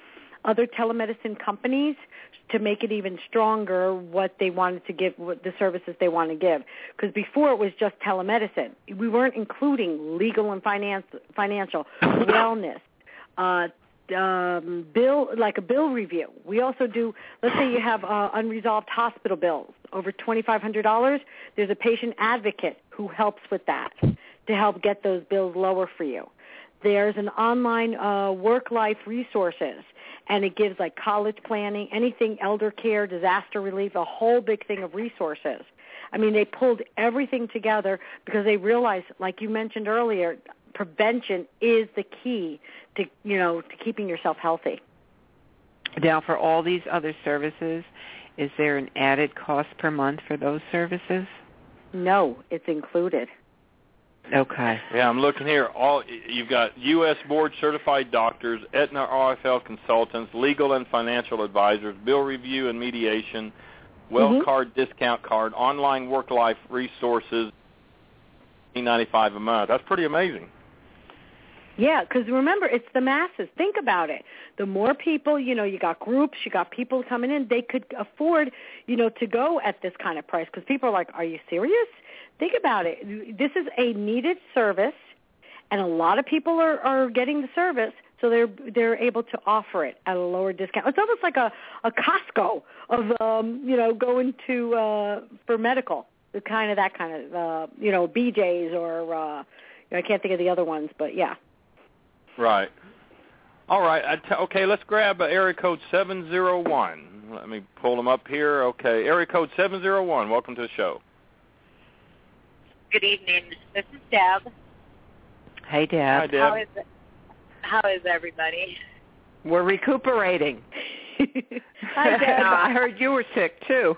other telemedicine companies to make it even stronger what they wanted to give, what the services they want to give. Because before it was just telemedicine. We weren't including legal and finance, financial, *laughs* wellness, uh, um, bill, like a bill review. We also do, let's say you have uh, unresolved hospital bills over $2,500. There's a patient advocate who helps with that to help get those bills lower for you. There's an online uh, work-life resources, and it gives like college planning, anything elder care, disaster relief, a whole big thing of resources. I mean, they pulled everything together because they realized, like you mentioned earlier, prevention is the key to you know to keeping yourself healthy. Now, for all these other services, is there an added cost per month for those services? No, it's included. Okay. Yeah, I'm looking here. All you've got U.S. board certified doctors, Aetna RFL consultants, legal and financial advisors, bill review and mediation, well Mhm. card discount card, online work life resources, ninety five a month. That's pretty amazing. Yeah, because remember, it's the masses. Think about it. The more people, you know, you got groups, you got people coming in, they could afford, you know, to go at this kind of price. Because people are like, are you serious? Think about it. This is a needed service, and a lot of people are, are getting the service, so they're they're able to offer it at a lower discount. It's almost like a a Costco of um, you know going to uh, for medical, the kind of that kind of uh, you know BJ's or uh, I can't think of the other ones, but yeah. Right. All right. T- okay, let's grab uh, area code 701. Let me pull them up here. Okay, area code 701. Welcome to the show. Good evening. This is Deb. Hey, Deb. Hi, Deb. How is it? How is everybody? We're recuperating. *laughs* Hi, Deb. *laughs* I heard you were sick too.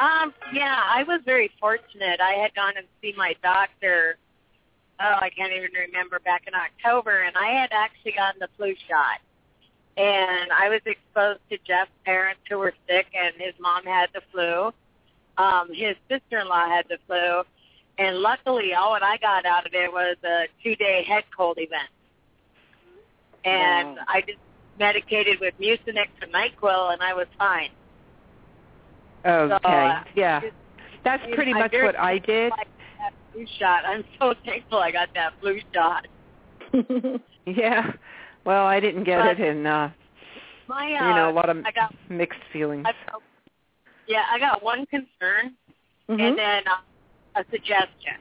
Um, yeah, I was very fortunate. I had gone and see my doctor. Oh, I can't even remember back in October, and I had actually gotten the flu shot. And I was exposed to Jeff's parents who were sick, and his mom had the flu. Um, his sister-in-law had the flu, and luckily, all what I got out of it was a two-day head cold event. and Wow. I just medicated with Mucinex and Nyquil, and I was fine. Okay. So, uh, yeah. just- That's pretty much what I did. I That flu shot. I'm so *laughs* thankful I got that flu shot. *laughs* Yeah. Well, I didn't get But- it and uh My, uh, you know, a lot of I got, mixed feelings. I, yeah, I got one concern Mhm. and then uh, a suggestion.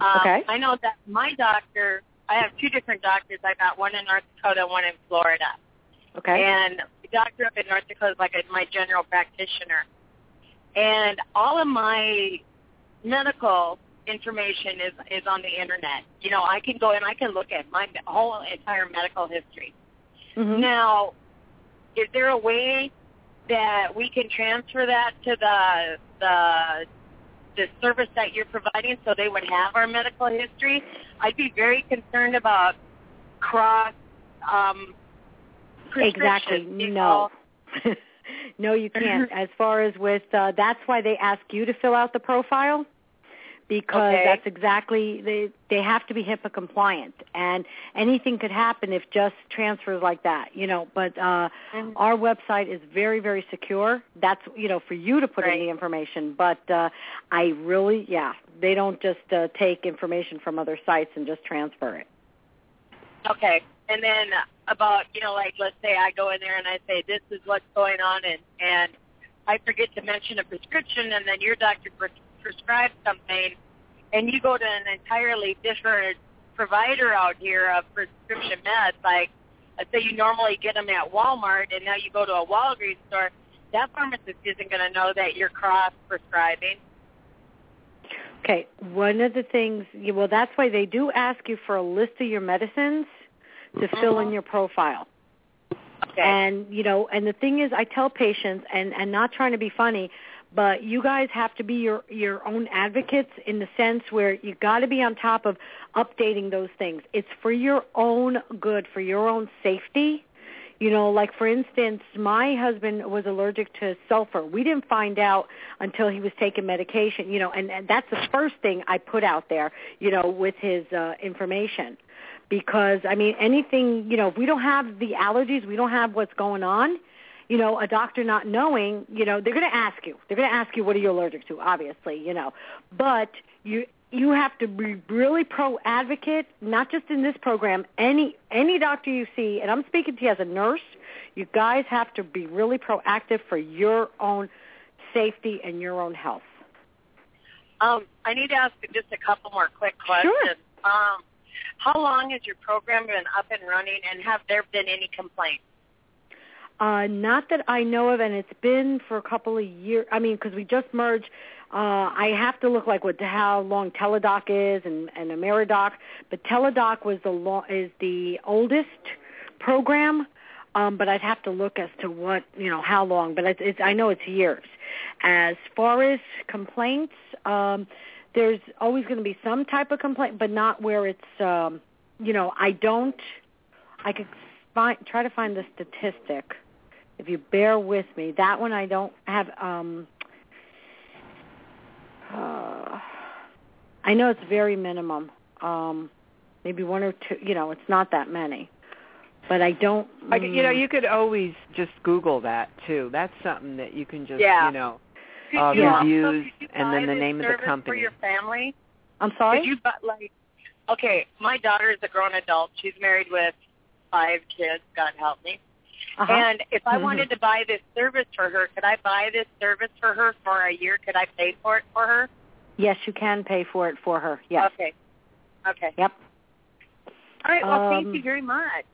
Um, Okay. I know that my doctor, I have two different doctors. I got one in North Dakota, one in Florida. okay. And the doctor up in North Dakota is like a, my general practitioner. And all of my medical information is is on the internet. You know, I can go and I can look at my whole entire medical history. Mhm. Now, is there a way that we can transfer that to the the the service that you're providing so they would have our medical history? I'd be very concerned about cross um Exactly. No. *laughs* no, you can't. *laughs* As far as with, uh, that's why they ask you to fill out the profile because Okay. that's exactly they they have to be HIPAA compliant, and anything could happen if just transfers like that, you know. But uh, Mhm. our website is very very secure. That's you know for you to put in the information, but uh, I really yeah they don't just uh, take information from other sites and just transfer it. Okay. And then about, you know, like let's say I go in there and I say this is what's going on and and I forget to mention a prescription and then your doctor pres- prescribes something and you go to an entirely different provider out here of prescription meds like let's say you normally get them at Walmart and now you go to a Walgreens store that pharmacist isn't going to know that you're cross prescribing. Okay, one of the things, well, that's why they do ask you for a list of your medicines to fill in Mhm. your profile. Okay. And you know, and the thing is, I tell patients, and and not trying to be funny, but you guys have to be your your own advocates in the sense where you got to be on top of updating those things. It's for your own good, for your own safety. You know, like for instance, my husband was allergic to sulfur. We didn't find out until he was taking medication. You know, and, and that's the first thing I put out there. You know, with his uh, information because I mean anything you know if we don't have the allergies we don't have what's going on you know a doctor not knowing you know they're going to ask you. They're going to ask you what are you allergic to? obviously you know. But you you have to be really pro advocate not just in this program any any doctor you see and I'm speaking to you as a nurse you guys have to be really proactive for your own safety and your own health. Um, I need to ask just a couple more quick questions. Um, how long has your program been up and running, and have there been any complaints? Uh, not that I know of, and it's been for a couple of years. I mean, because we just merged. Uh, I have to look like what how long Teladoc is and and Ameridoc, but Teladoc was the lo- is the oldest program. Um, but I'd have to look as to what you know how long. But it's, it's I know it's years. As far as complaints, um, there's always going to be some type of complaint, but not where it's um, you know I don't. I could find try to find the statistic if you bear with me. That one I don't have. Um, uh, I know it's very minimum. Um, maybe one or two. You know, it's not that many. But I don't. I, you know, mm, you could always just Google that too. That's something that you can just, Yeah. you know, Could Uh, you reviews could you and then the name of the company. for your family? I'm sorry. Could you buy like? Okay, my daughter is a grown adult. She's married with five kids. God help me. Uh-huh. And if I Mhm. wanted to buy this service for her, could I buy this service for her for a year? Could I pay for it for her? yes, you can pay for it for her. Yes. Okay. Okay. Yep. All right. Well, thank Um, you very much.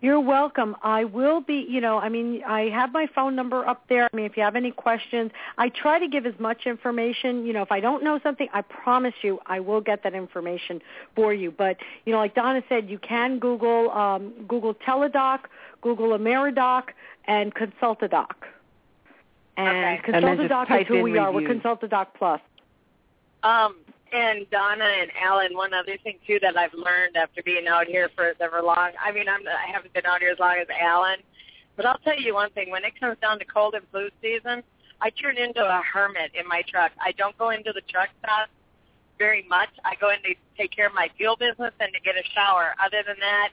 You're welcome. I will be, you know, I mean, I have my phone number up there. I mean, if you have any questions, I try to give as much information. You know, if I don't know something, I promise you I will get that information for you. But, you know, like Donna said, you can Google um, Google Teladoc, Google Ameridoc, and Consultadoc. And Okay. And then just Consultadoc is who in we are. We're reviews. Consultadoc Plus. Um, and Donna and Alan, one other thing too that I've learned after being out here for ever long. I mean, I'm I haven't been out here as long as Alan, but I'll tell you one thing: when it comes down to cold and flu season, I turn into a hermit in my truck. I don't go into the truck stop very much. I go in to take care of my fuel business and to get a shower. Other than that,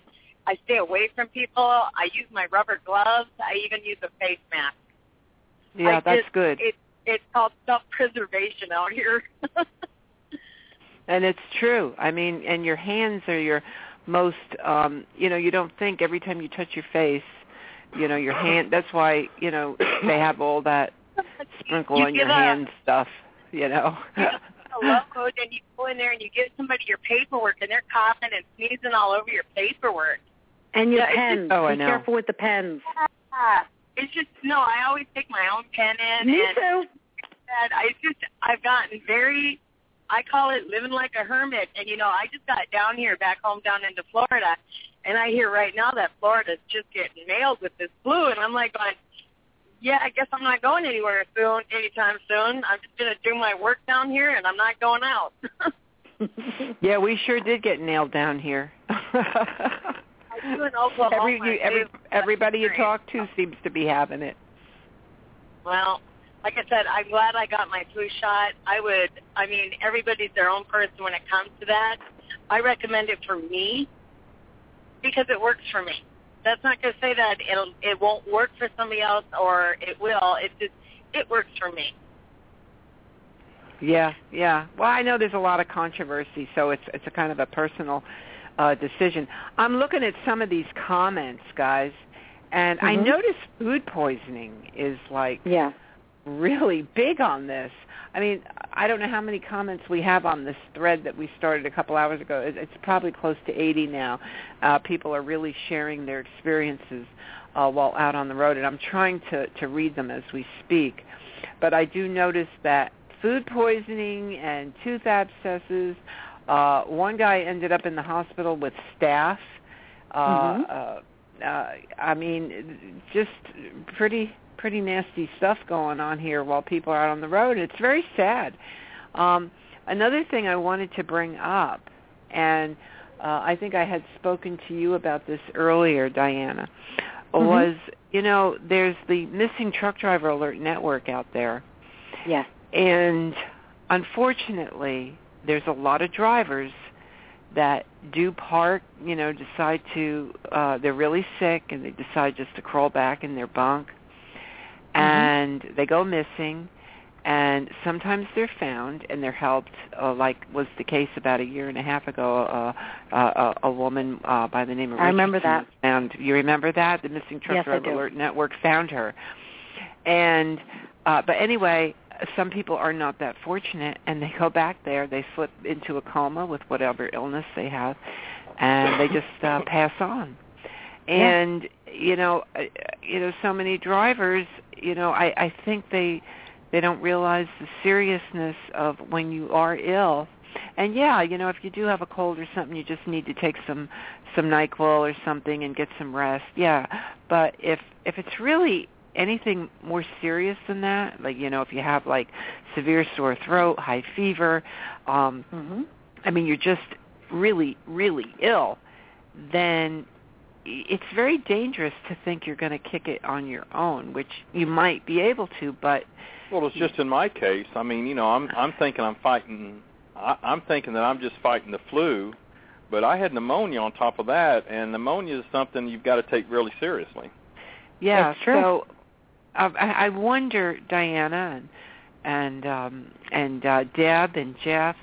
I stay away from people. I use my rubber gloves. I even use a face mask. Yeah, I that's just- good. It, it's called self-preservation out here. *laughs* And it's true. I mean, and your hands are your most um you know, you don't think every time you touch your face, you know, your hand that's why, you know, they have all that sprinkle you on your a- hand stuff, you know. a load and you go in there and you give somebody your paperwork and they're coughing and sneezing all over your paperwork. And your Yeah, it's pens. Oh, I Be know. careful with the pens. Ah, It's just no. I always take my own pen in, Me and, too. and I just I've gotten very. I call it living like a hermit, and you know I just got down here, back home down into Florida, and I hear right now that Florida's just getting nailed with this flu, and I'm like going, yeah, I guess I'm not going anywhere soon, anytime soon. I'm just gonna do my work down here, and I'm not going out. *laughs* yeah, we sure did get nailed down here. *laughs* I in Oklahoma. Every, you, every everybody you talk to seems to be having it. Well, like I said, I'm glad I got my flu shot. I would, I mean, everybody's their own person when it comes to that. I recommend it for me because it works for me. That's not going to say that it'll, it won't work for somebody else or it will. It just, it works for me. Yeah, yeah. Well, I know there's a lot of controversy, so it's it's a kind of a personal uh decision. I'm looking at some of these comments, guys, and I Mhm. notice food poisoning is like Yeah. really big on this. I mean, I don't know how many comments we have on this thread that we started a couple hours ago. It's probably close to 80 now. Uh, people are really sharing their experiences uh, while out on the road, and I'm trying to, to read them as we speak. But I do notice that food poisoning and tooth abscesses. Uh, one guy ended up in the hospital with staph. Uh, Mhm. uh, uh, I mean, just pretty pretty nasty stuff going on here while people are out on the road. It's very sad. Um, another thing I wanted to bring up, and uh, I think I had spoken to you about this earlier, Diana, Mhm. was you know there's the missing truck driver alert network out there, Yes. and unfortunately there's a lot of drivers that do park, you know, decide to uh they're really sick and they decide just to crawl back in their bunk. And they go missing. And sometimes they're found and they're helped uh, like was the case about a year and a half ago uh, uh a, a woman uh by the name of I remember that. and you remember that? The missing truck Yes, driver alert network found her. And uh but anyway some people are not that fortunate and they go back there they slip into a coma with whatever illness they have and they just uh *laughs* pass on. And you know uh, you know so many drivers you know i i think they they don't realize the seriousness of when you are ill. And yeah you know if you do have a cold or something you just need to take some some nyquil or something and get some rest. Yeah. But if if it's really anything more serious than that like you know if you have like severe sore throat high fever um Mhm. I mean, you're just really, really ill, then it's very dangerous to think you're going to kick it on your own, which you might be able to, but Well, it's just in my case. I mean, you know, I'm I'm thinking I'm fighting. I, I'm thinking that I'm just fighting the flu, but I had pneumonia on top of that, and pneumonia is something you've got to take really seriously. yeah. That's true. So uh, I, I wonder, Diana and and um, and uh, Deb and Jeff,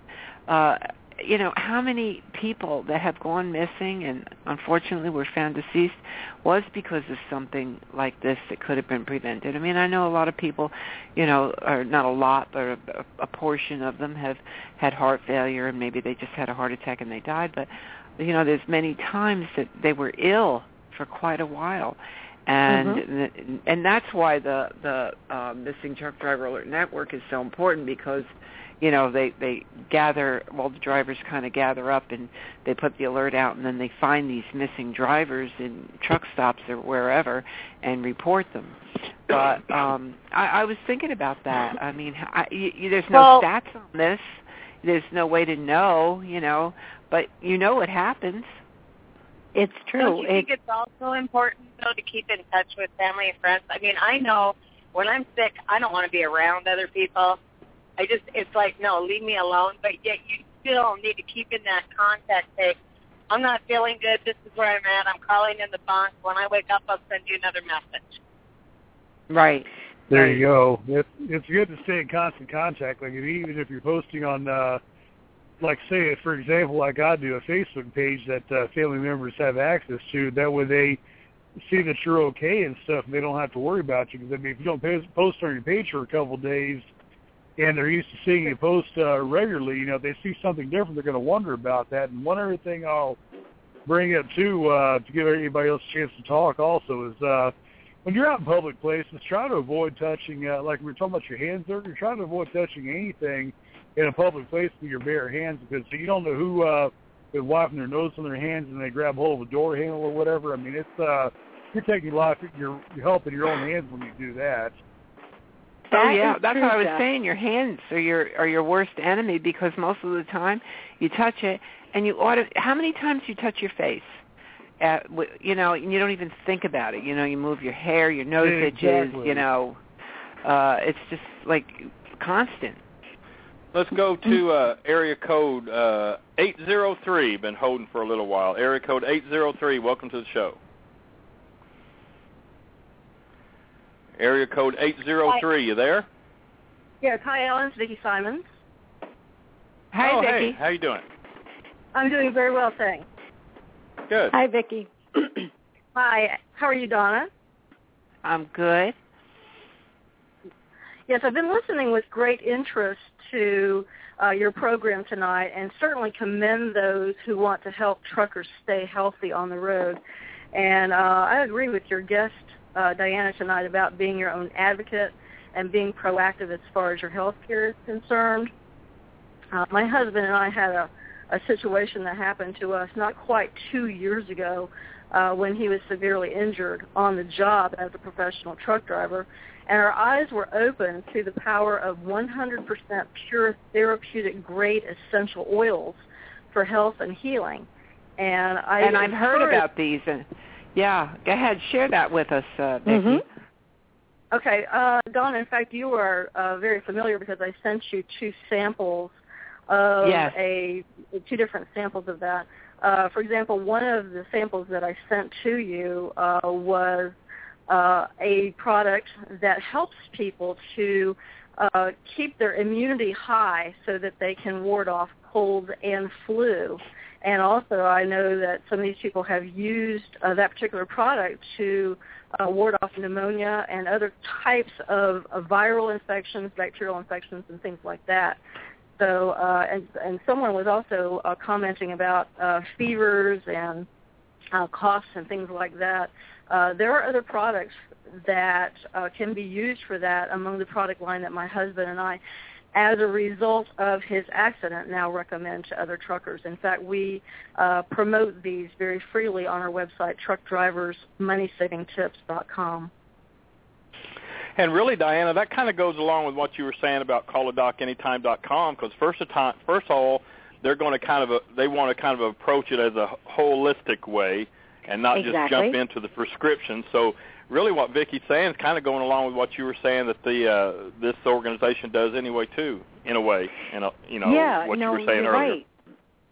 uh, you know, how many people that have gone missing and unfortunately were found deceased was because of something like this that could have been prevented. I mean, I know a lot of people, you know, or not a lot, but a, a portion of them have had heart failure and maybe they just had a heart attack and they died. But you know, there's many times that they were ill for quite a while. And and that's why the the uh, missing truck driver alert network is so important because you know they they gather well the drivers kind of gather up and they put the alert out and then they find these missing drivers in truck stops or wherever and report them. But um i i was thinking about that. I mean I, y y there's no Well- stats on this. There's no way to know you know. But you know what happens It's true. Don't you think It, it's also important though to keep in touch with family and friends? I mean, I know when I'm sick, I don't want to be around other people. I just it's like no, leave me alone. But yet you still need to keep in that contact. Say, I'm not feeling good. This is where I'm at. I'm calling in the bunk. When I wake up, I'll send you another message. Right. There right. you go. It's it's good to stay in constant contact. Like even if you're posting on, uh, like say for example, like I do, a Facebook page that uh, family members have access to. That way they see that you're okay and stuff, and they don't have to worry about you. Because I mean, if you don't post on your page for a couple of days, and they're used to seeing you post uh, regularly, you know, if they see something different, they're going to wonder about that. And one other thing I'll bring up too, uh, to give anybody else a chance to talk, also is. uh when you're out in public places, try to avoid touching, uh, like we were talking about your hands you're trying to avoid touching anything in a public place with your bare hands because you don't know who uh, is wiping their nose on their hands and they grab hold of a door handle or whatever. I mean, it's uh, you're taking life, you're, you're helping your own hands when you do that. oh yeah, that's what I was saying. Your hands are your are your worst enemy because most of the time you touch it and you ought to. How many times you touch your face? at you know and you don't even think about it you know you move your hair your nose exactly. itches you know uh it's just like constant let's go to uh area code uh 803 been holding for a little while. Area code 803 welcome to the show. Area code 803 hi. you there? Yes. Hi Ellen it's Vicki Simons. Hi oh, Vicki. hey. How you doing? I'm doing very well thanks. Good. Hi, Vicki. *clears throat* Hi. How are you, Donna? I'm good. Yes, I've been listening with great interest to uh, your program tonight and certainly commend those who want to help truckers stay healthy on the road. And uh, I agree with your guest, uh, Diana, tonight about being your own advocate and being proactive as far as your health care is concerned. Uh, my husband and I had a a situation that happened to us not quite two years ago uh, when he was severely injured on the job as a professional truck driver. And our eyes were open to the power of 100% pure therapeutic grade essential oils for health and healing. And I and I've heard about these. And yeah, go ahead, share that with us, uh, Vicki. Mm-hmm. Okay, uh, Dawn. In fact, you are uh, very familiar because I sent you two samples of yes. a two different samples of that. Uh, for example, one of the samples that I sent to you uh, was uh, a product that helps people to uh, keep their immunity high so that they can ward off cold and flu. And also, I know that some of these people have used uh, that particular product to uh, ward off pneumonia and other types of, of viral infections, bacterial infections, and things like that. So, uh, and, and someone was also uh, commenting about uh, fevers and uh, coughs and things like that. Uh, there are other products that uh, can be used for that among the product line that my husband and I, as a result of his accident, now recommend to other truckers. In fact, we uh, promote these very freely on our website, truckdriversmoneysavingtips.com. And really, Diana, that kind of goes along with what you were saying about calladocanytime.com because first of time, first of all, they're going to kind of a, they want to kind of approach it as a holistic way and not exactly. just jump into the prescription. So really, what Vicki's saying is kind of going along with what you were saying that the uh, this organization does anyway too, in a way. You know, you know yeah, what no, you were saying you're earlier. Right.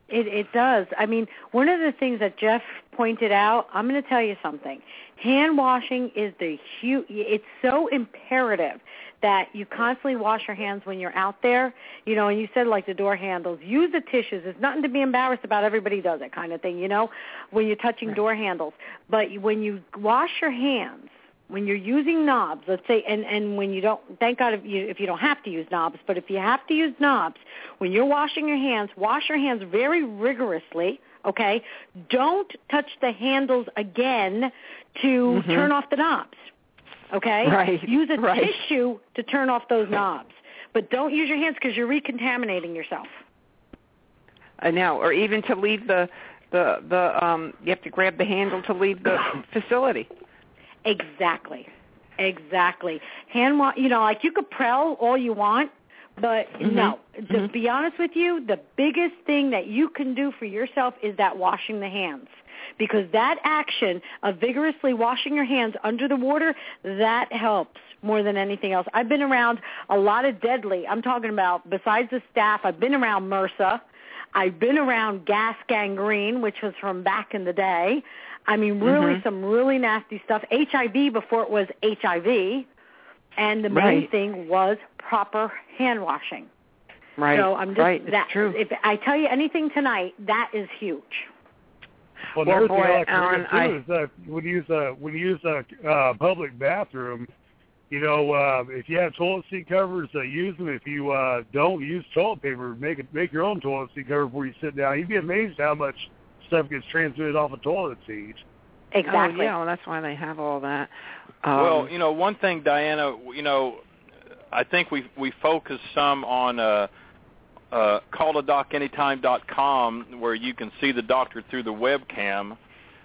It it does. I mean, one of the things that Jeff pointed out, I'm going to tell you something. Hand washing is the huge it's so imperative that you constantly wash your hands when you're out there. You know, and you said like the door handles, use the tissues. It's nothing to be embarrassed about. Everybody does it kind of thing, you know, when you're touching door handles. But when you wash your hands, when you're using knobs, let's say, and and when you don't, thank God if you if you don't have to use knobs, but if you have to use knobs, when you're washing your hands, wash your hands very rigorously. Okay, don't touch the handles again to Mhm. turn off the knobs. Okay, Right, use a right. tissue to turn off those knobs, but don't use your hands because you're recontaminating yourself. I know, or even to leave the the the um you have to grab the handle to leave the facility. Exactly. Exactly. Hand wa- you know, like you could Purell all you want, but Mhm. no. To Mhm. be honest with you, the biggest thing that you can do for yourself is that washing the hands. Because that action of vigorously washing your hands under the water, that helps more than anything else. I've been around a lot of deadly. I'm talking about besides the staph, I've been around MRSA. I've been around gas gangrene, which was from back in the day. I mean, really Mhm. some really nasty stuff. HIV before it was HIV, and the main Right. thing was proper hand washing. Right. So I'm just right. It's that. true. If I tell you anything tonight, that is huge. Well, Well, another boy, thing I like to Alan, forget, too is uh, when you use a when you use a uh, public bathroom, you know, uh, if you have toilet seat covers, uh, use them. If you uh, don't use toilet paper, make it make your own toilet seat cover before you sit down. You'd be amazed how much stuff gets transmitted off a toilet seat. Exactly. Oh, yeah, well, that's why they have all that. Um, well, you know, one thing, Diana, you know, I think we we focus some on uh, uh, calladocanytime.com where you can see the doctor through the webcam,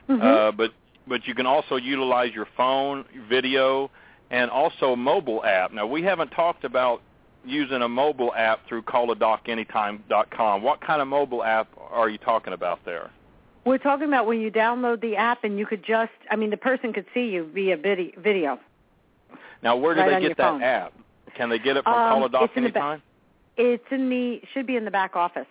Mhm. uh, but but you can also utilize your phone, video, and also a mobile app. Now, we haven't talked about using a mobile app through calladocanytime.com. What kind of mobile app are you talking about there? We're talking about when you download the app and you could just, I mean, the person could see you via video. Now, where do Right they get that phone. app? Can they get it from Um, Call a Doc it's in the ba- Anytime? It's in the, should be in the back office.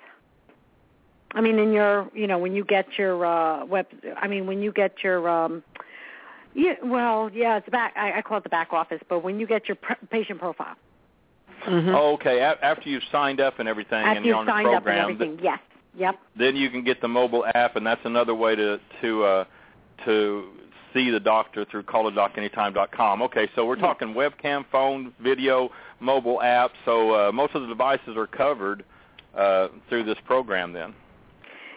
I mean, in your, you know, when you get your uh web, I mean, when you get your, um yeah, well, yeah, it's back. I, I call it the back office, but when you get your pr- patient profile mhm. Oh, okay. A- after you've signed up and everything, after and you're you've on the signed up and program, everything, yes, yep. then you can get the mobile app, and that's another way to to uh, to see the doctor through calladocanytime.com. Okay, so we're Yeah. talking webcam, phone, video, mobile app. So uh, most of the devices are covered uh, through this program. Then.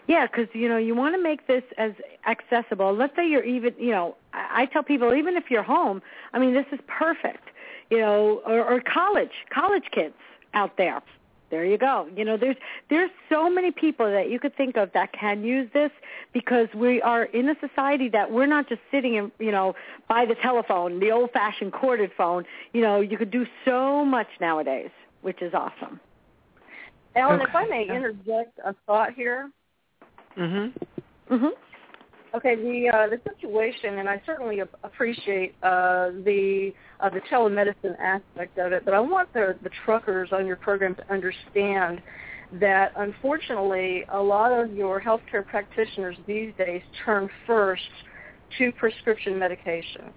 Yeah, because you know you want to make this as accessible. Let's say you're even, you know, I, I tell people even if you're home, I mean this is perfect. You know, or, or college, college kids out there. There you go. You know, there's there's so many people that you could think of that can use this because we are in a society that we're not just sitting in, you know, by the telephone, the old-fashioned corded phone. You know, you could do so much nowadays, which is awesome. Alan, if I may interject a thought here. Mhm. Mhm. Okay, the uh, the situation, and I certainly appreciate uh, the uh, the telemedicine aspect of it, but I want the the truckers on your program to understand that unfortunately, a lot of your healthcare practitioners these days turn first to prescription medications.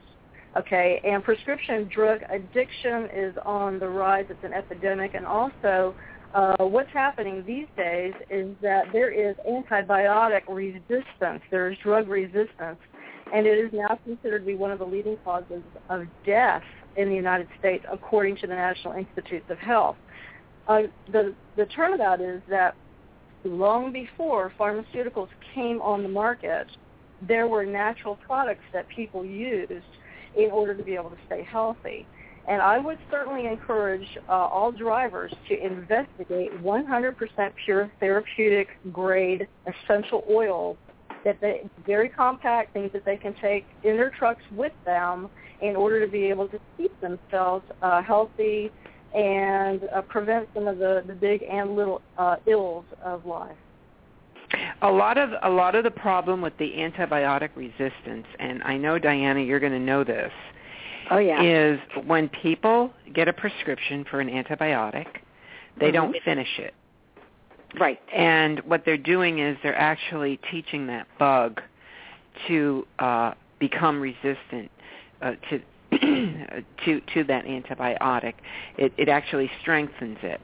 Okay, and prescription drug addiction is on the rise. It's an epidemic, and also uh, what's happening these days is that there is antibiotic resistance. There is drug resistance, and it is now considered to be one of the leading causes of death in the United States, according to the National Institutes of Health. Uh, the the turnabout is that long before pharmaceuticals came on the market, there were natural products that people used in order to be able to stay healthy. And I would certainly encourage uh, all drivers to investigate 100% pure therapeutic grade essential oils that they very compact things that they can take in their trucks with them in order to be able to keep themselves uh, healthy and uh, prevent some of the, the big and little uh, ills of life. A lot of a lot of the problem with the antibiotic resistance, and I know Diana, you're going to know this, Oh yeah. is when people get a prescription for an antibiotic, they Mhm. don't finish it. Right. And what they're doing is they're actually teaching that bug to uh, become resistant uh, to *clears throat* to to that antibiotic. It it actually strengthens it.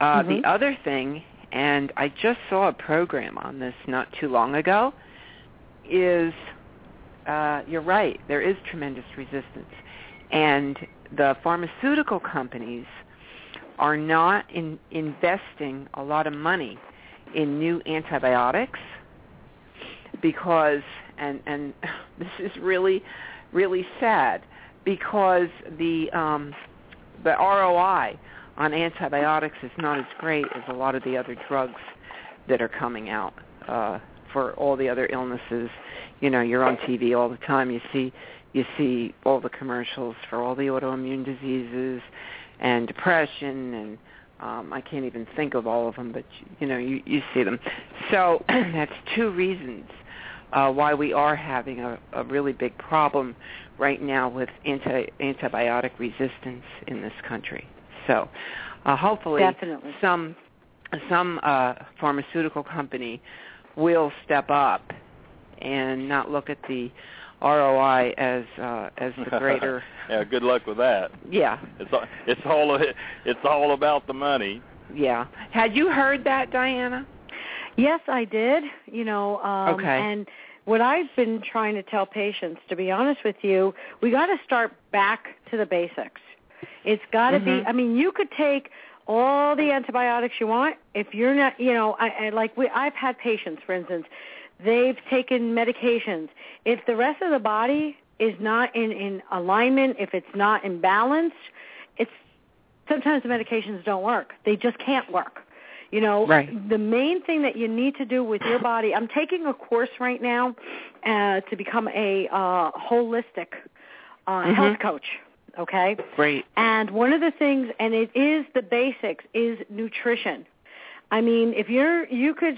Uh, Mhm. The other thing, and I just saw a program on this not too long ago, is uh, you're right. There is tremendous resistance, and the pharmaceutical companies are not in, investing a lot of money in new antibiotics because and and *laughs* this is really really sad because the um the ROI on antibiotics is not as great as a lot of the other drugs that are coming out uh for all the other illnesses. You know you're on TV all the time you see you see all the commercials for all the autoimmune diseases and depression and um I can't even think of all of them but you know you you see them so *clears throat* that's two reasons uh why we are having a, a really big problem right now with anti antibiotic resistance in this country so uh hopefully Definitely. some some uh, pharmaceutical company will step up and not look at the ROI as uh, as the greater. *laughs* yeah, good luck with that. Yeah, it's all, it's all it's all about the money. Yeah. Had you heard that, Diana? Yes, I did. You know, um, okay. and what I've been trying to tell patients, to be honest with you, we got to start back to the basics. It's got to mm-hmm. be. I mean, you could take all the antibiotics you want if you're not. You know, I, I like we. I've had patients, for instance, they've taken medications. If the rest of the body is not in in alignment, if it's not in balance, it's sometimes the medications don't work. They just can't work. You know, right. the main thing that you need to do with your body. I'm taking a course right now uh, to become a uh, holistic uh, mm-hmm. health coach. Okay. Great. And one of the things, and it is the basics, is nutrition. I mean, if you're, you could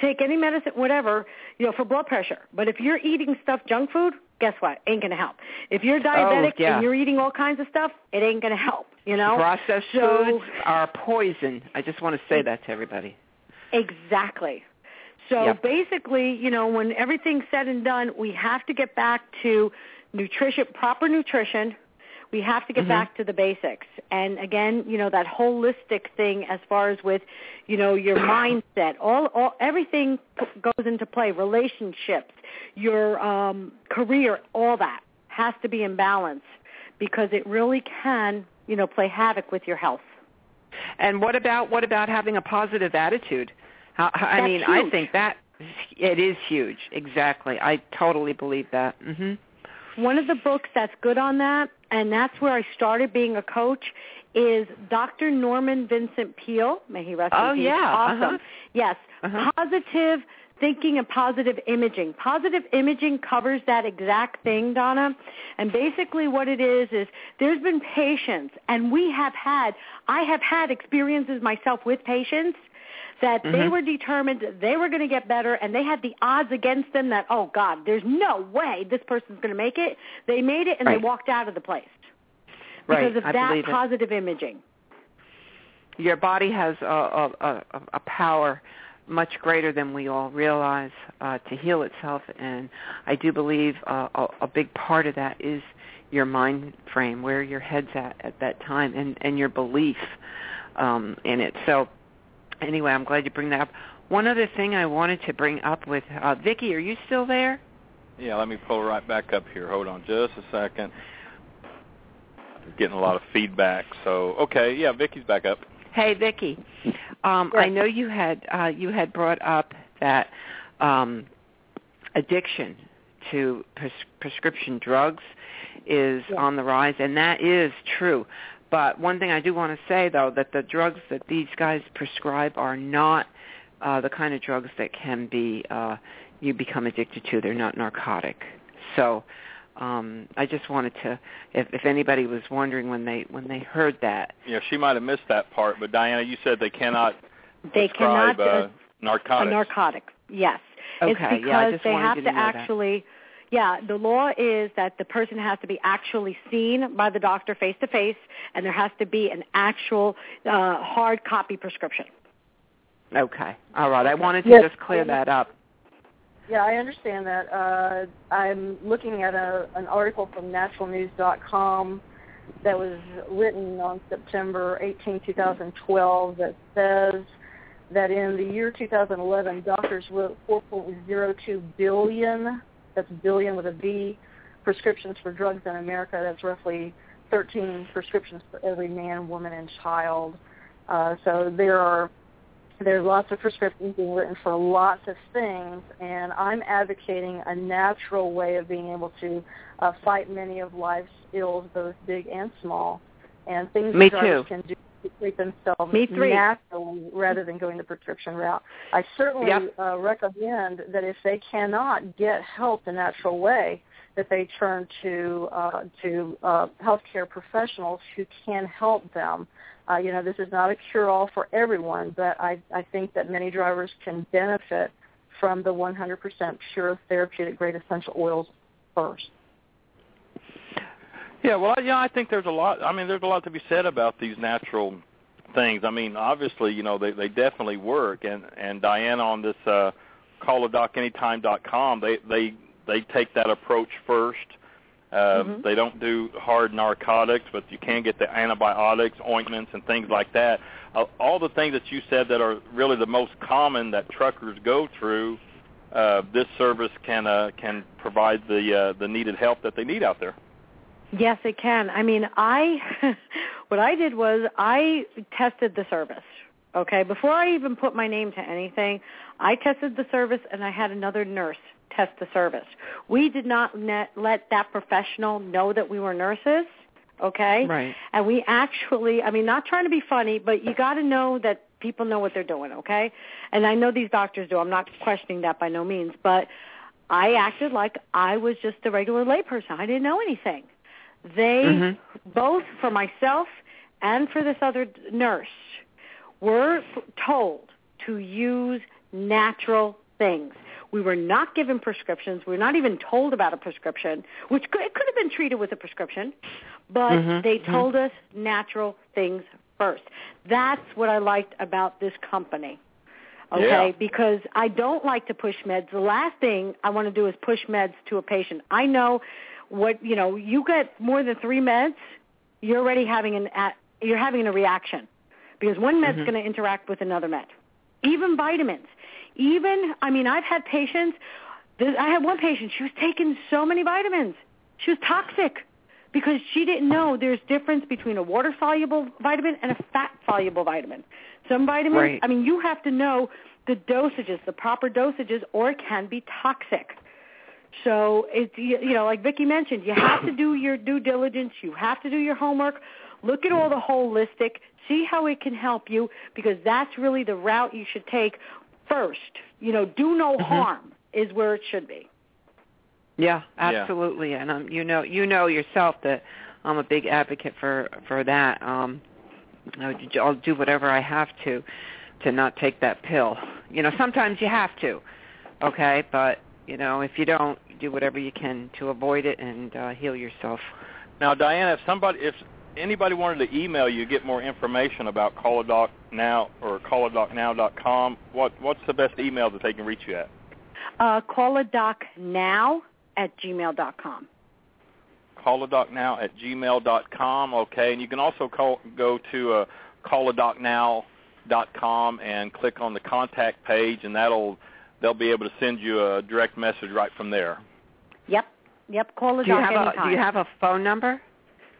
take any medicine, whatever, you know, for blood pressure. But if you're eating stuff, junk food, guess what? Ain't going to help. If you're oh, diabetic oh, yeah. and you're eating all kinds of stuff, it ain't going to help. You know, processed so, foods are poison. I just want to say that to everybody. Exactly. So yep. basically, you know, when everything's said and done, we have to get back to nutrition, proper nutrition. We have to get mm-hmm. back to the basics. And again, you know, that holistic thing as far as with, you know, your *coughs* mindset, all, all everything goes into play, relationships, your um, career, all that has to be in balance because it really can, you know, play havoc with your health. And what about what about having a positive attitude? How, I That's mean, huge. I think that it is huge. Exactly. I totally believe that. Mhm. One of the books that's good on that, and that's where I started being a coach, is Dr. Norman Vincent Peale. May he rest oh, in peace. yeah. Awesome. Uh-huh. Yes. Uh-huh. Positive thinking and positive imaging. Positive imaging covers that exact thing, Donna. And basically what it is is there's been patients and we have had I have had experiences myself with patients that mm-hmm. they were determined they were going to get better and they had the odds against them that oh god there's no way this person's going to make it they made it and right. they walked out of the place right. because of I that positive imaging your body has a, a, a, a power much greater than we all realize uh, to heal itself and i do believe uh, a, a big part of that is your mind frame where your head's at at that time and and your belief um in it so anyway, I'm glad you bring that up. One other thing I wanted to bring up with uh, Vicki, are you still there? Yeah, let me pull right back up here. Hold on just a second. Getting a lot of feedback. So okay, yeah, Vicki's back up. Hey, Vicki. Um, yes. I know you had uh, you had brought up that um, addiction to pres- prescription drugs is yes. on the rise, and that is true. But one thing I do want to say, though, that the drugs that these guys prescribe are not uh, the kind of drugs that can be uh, you become addicted to. They're not narcotic. So um, I just wanted to, if, if anybody was wondering when they when they heard that. Yeah, she might have missed that part. But Diana, you said they cannot. They prescribe, cannot uh, narcotics. a narcotic. Yes. Okay. It's because yeah, I just they wanted have you to, to know actually. That. Yeah, the law is that the person has to be actually seen by the doctor face to face, and there has to be an actual uh, hard copy prescription. Okay. All right. I wanted to Yes. just clear that up. Yeah, I understand that. Uh, I'm looking at a, an article from naturalnews.com that was written on September 18, 2012 that says that in the year 2011, doctors wrote 4.02 billion, that's billion with a B, prescriptions for drugs in America. That's roughly 13 prescriptions for every man, woman, and child. Uh, so there are there's lots of prescriptions being written for lots of things, and I'm advocating a natural way of being able to uh, fight many of life's ills, both big and small, and things Me that drivers too. can do to treat themselves Me three. naturally rather than going the prescription route. I certainly Yep. uh, recommend that if they cannot get help the natural way, that they turn to uh, to uh, healthcare professionals who can help them. Uh, you know, this is not a cure-all for everyone, but I, I think that many drivers can benefit from the 100% pure therapeutic grade essential oils first. Yeah, well, yeah, I think there's a lot. I mean, there's a lot to be said about these natural things. I mean, obviously, you know, they they definitely work. And and Diana on this uh, calladocanytime.com, they they they take that approach first. Uh, Mhm. They don't do hard narcotics, but you can get the antibiotics, ointments, and things like that. Uh, all the things that you said that are really the most common that truckers go through, uh, this service can uh, can provide the uh, the needed help that they need out there. Yes, it can. I mean, I *laughs* what I did was I tested the service. Okay, before I even put my name to anything, I tested the service and I had another nurse test the service. We did not net, let that professional know that we were nurses. Okay, Right. and we actually, I mean, not trying to be funny, but you got to know that people know what they're doing, okay? And I know these doctors do. I'm not questioning that by no means, but I acted like I was just a regular layperson. I didn't know anything. They Mhm. both for myself and for this other nurse were told to use natural things. We were not given prescriptions. We were not even told about a prescription, which could, it could have been treated with a prescription, but Mhm, they mhm. told us natural things first. That's what I liked about this company. Okay, Yeah. because I don't like to push meds. The last thing I want to do is push meds to a patient. I know what you know. You get more than three meds, you're already having an a- you're having a reaction because one med's Mhm. going to interact with another med. Even vitamins. Even I mean, I've had patients. I had one patient. She was taking so many vitamins. She was toxic because she didn't know there's difference between a water soluble vitamin and a fat soluble vitamin. Some vitamins, Right. I mean, you have to know the dosages, the proper dosages, or it can be toxic. So it's you you know, like Vicki mentioned, you have to do your due diligence. You have to do your homework. Look at all the holistic. See how it can help you because that's really the route you should take first. You know, do no Mhm. harm is where it should be. Yeah, Yeah. absolutely. And um, you know, you know yourself that I'm a big advocate for for that. Um, I'll I'll do whatever I have to to not take that pill. You know, sometimes you have to. Okay, but you know, if you don't, do whatever you can to avoid it and uh, heal yourself. Now, Diana, if somebody, if anybody wanted to email you, get more information about Call a Doc Now or calladocnow.com, what what's the best email that they can reach you at? Uh, call a doc now at gmail dot com. Call a Doc Now at gmail.com. Okay, and you can also call, go to uh, calladocnow.com and click on the contact page, and that'll they'll be able to send you a direct message right from there. Yep. Yep. Call a Do you doc have a. Do you have a phone number?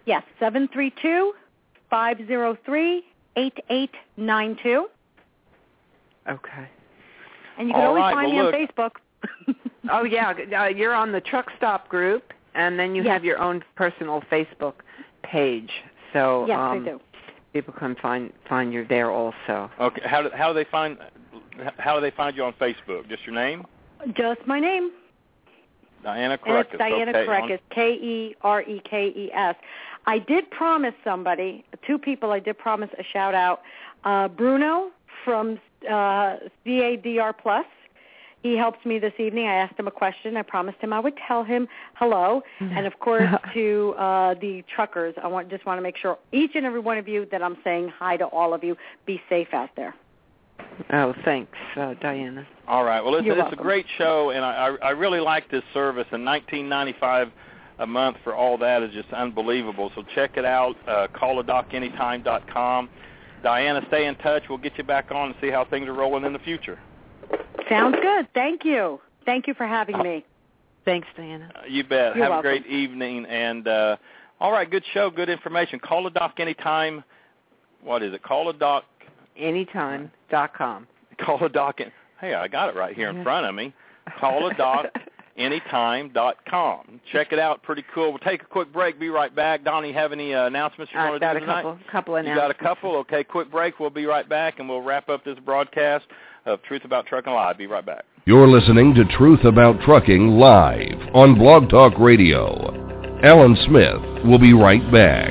Yes, seven three two five zero three eight eight nine two. Okay. And you can All always right, find well, me on Facebook. *laughs* Oh yeah, uh, you're on the truck stop group, and then you Yes. have your own personal Facebook page. So yes, um, I do. people can find find you there also. Okay, how do how do they find how do they find you on Facebook? Just your name, Just my name. Diana And it's Diana okay, Kerekes, K E R E K E S. I did promise somebody, two people, I did promise a shout out. Uh, Bruno from uh, CADR Plus. He helps me this evening. I asked him a question. I promised him I would tell him hello. And of course, *laughs* to uh, the truckers, I want just want to make sure each and every one of you that I'm saying hi to all of you. Be safe out there. Oh, thanks, uh, Diana. All right. Well, listen, You're it's welcome. a great show, and I, I I really like this service. And 19.95 a month for all that is just unbelievable. So check it out. Uh, calladocanytime.com. Diana, stay in touch. We'll get you back on and see how things are rolling in the future. Sounds good. Thank you. Thank you for having me. Thanks, Diana. Uh, you bet. You're Have welcome. a great evening. And uh, all right, good show, good information. Call a doc anytime. What is it? Call a doc. Anytime.com. Call a doc. In, hey, I got it right here in Yeah. front of me. Call a doc *laughs* anytime.com. Check it out. Pretty cool. We'll take a quick break. Be right back. Donnie, have any uh, announcements you I've want to got do a tonight? couple couple You got a couple? Okay, quick break. We'll be right back, and we'll wrap up this broadcast of Truth About Trucking Live. Be right back. You're listening to Truth About Trucking live on Blog Talk Radio. Alan Smith will be right back.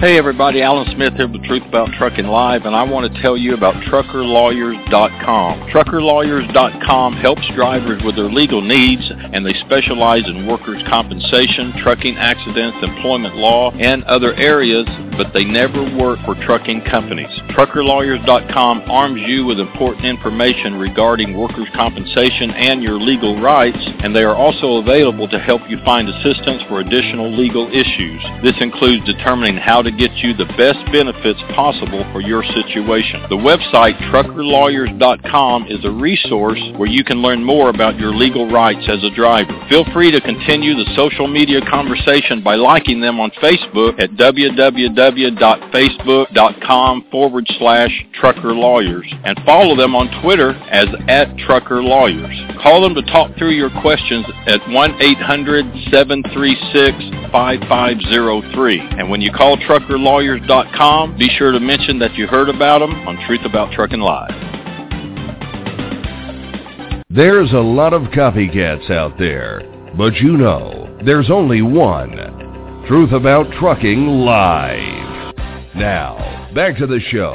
Hey everybody, Alan Smith here with Truth About Trucking Live, and I want to tell you about TruckerLawyers.com. TruckerLawyers.com helps drivers with their legal needs, and they specialize in workers' compensation, trucking accidents, employment law, and other areas, but they never work for trucking companies. TruckerLawyers.com arms you with important information regarding workers' compensation and your legal rights, and they are also available to help you find assistance for additional legal issues. This includes determining how to get you the best benefits possible for your situation. The website truckerlawyers.com is a resource where you can learn more about your legal rights as a driver. Feel free to continue the social media conversation by liking them on Facebook at www.facebook.com forward slash truckerlawyers and follow them on Twitter as at truckerlawyers. Call them to talk through your questions at 1-800-736-5503. And when you call truckerlawyers.com. Be sure to mention that you heard about them on Truth About Trucking Live. There's a lot of copycats out there, but you know, there's only one. Truth About Trucking Live. Now, back to the show.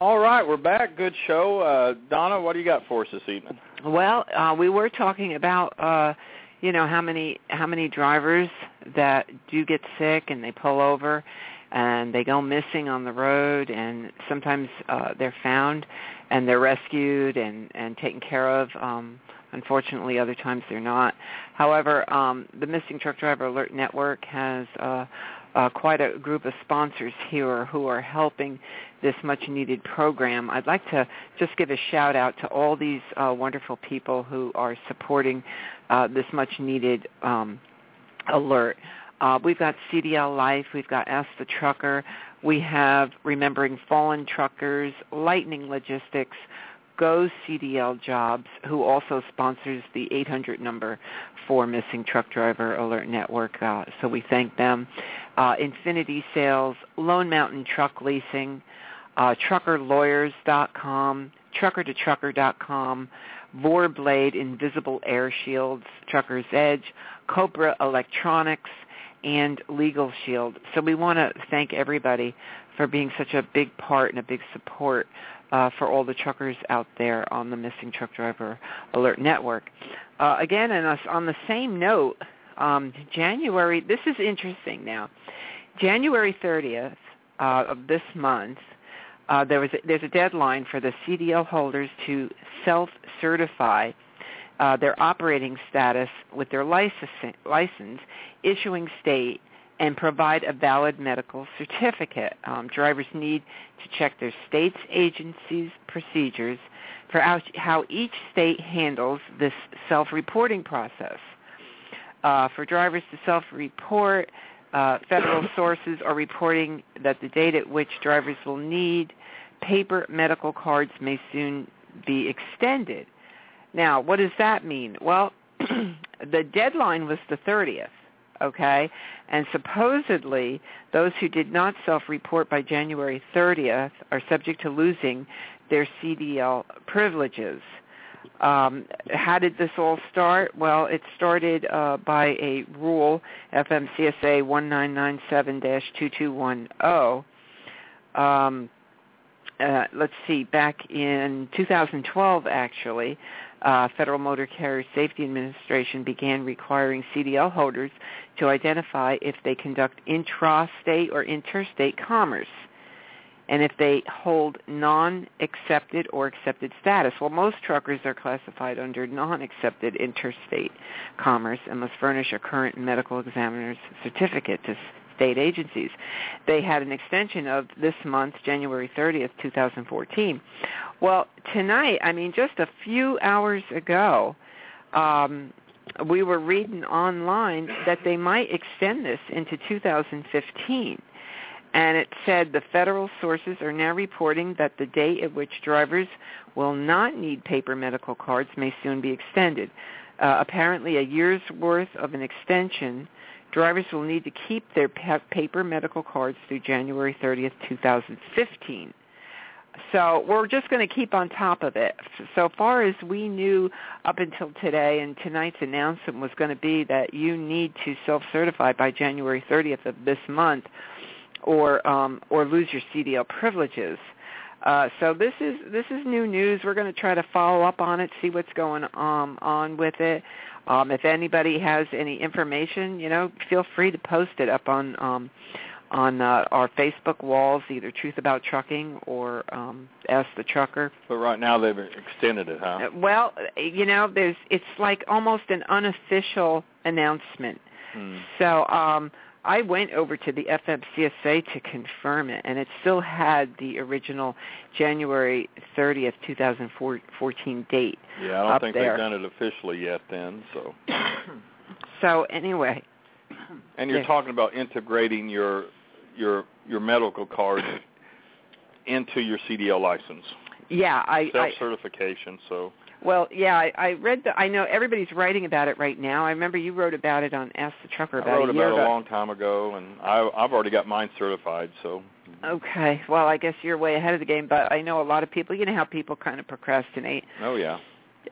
All right, we're back. Good show. Uh, Donna, what do you got for us this evening? Well, uh, we were talking about uh, you know how many how many drivers that do get sick and they pull over and they go missing on the road and sometimes uh they're found and they're rescued and and taken care of um unfortunately other times they're not. However um the missing truck driver alert network has uh uh, quite a group of sponsors here who are helping this much needed program. I'd like to just give a shout out to all these uh, wonderful people who are supporting uh, this much needed um, alert. Uh, we've got CDL Life, we've got Ask the Trucker, we have Remembering Fallen Truckers, Lightning Logistics, Go CDL Jobs, who also sponsors the 800 number for Missing Truck Driver Alert Network. Uh, so we thank them. Uh, Infinity Sales, Lone Mountain Truck Leasing, uh, TruckerLawyers.com, TruckerToTrucker.com, Vorblade Invisible Air Shields, Trucker's Edge, Cobra Electronics, and Legal Shield. So we want to thank everybody for being such a big part and a big support uh, for all the truckers out there on the Missing Truck Driver Alert Network. Uh, again, and on the same note, um, January, this is interesting now. January 30th uh, of this month, uh, there was a, there's a deadline for the CDL holders to self-certify uh, their operating status with their license, license issuing state and provide a valid medical certificate. Um, drivers need to check their state's agency's procedures for how, how each state handles this self-reporting process. Uh, for drivers to self-report, uh, federal sources are reporting that the date at which drivers will need paper medical cards may soon be extended. Now, what does that mean? Well, *clears throat* the deadline was the 30th, okay? And supposedly, those who did not self-report by January 30th are subject to losing their CDL privileges. Um, how did this all start? Well, it started uh, by a rule, FMCSA 1997-2210. Um, uh, let's see, back in 2012, actually, uh, Federal Motor Carrier Safety Administration began requiring CDL holders to identify if they conduct intrastate or interstate commerce and if they hold non-accepted or accepted status. Well, most truckers are classified under non-accepted interstate commerce and must furnish a current medical examiner's certificate to state agencies. They had an extension of this month, January 30th, 2014. Well, tonight, I mean, just a few hours ago, um, we were reading online that they might extend this into 2015. And it said the federal sources are now reporting that the date at which drivers will not need paper medical cards may soon be extended. Uh, apparently, a year's worth of an extension. Drivers will need to keep their paper medical cards through January 30th, 2015. So we're just going to keep on top of it. So far as we knew up until today, and tonight's announcement was going to be that you need to self-certify by January 30th of this month, or um, or lose your CDL privileges. Uh, so this is this is new news. We're going to try to follow up on it, see what's going um, on with it. Um, if anybody has any information, you know, feel free to post it up on um, on uh, our Facebook walls, either Truth About Trucking or um, Ask the Trucker. But right now they've extended it, huh? Uh, well, you know, there's it's like almost an unofficial announcement. Hmm. So um, I went over to the FMCSA to confirm it, and it still had the original January 30th, 2014 date. Yeah, I don't think there. they've done it officially yet. Then, so. *coughs* so anyway. And you're yeah. talking about integrating your your your medical card into your CDL license. Yeah, I self certification. So well, yeah, I, I read the. I know everybody's writing about it right now. I remember you wrote about it on Ask the Trucker about I wrote a year about ago. it a long time ago, and I, I've already got mine certified. So Okay, well, I guess you're way ahead of the game, but I know a lot of people. You know how people kind of procrastinate, oh yeah,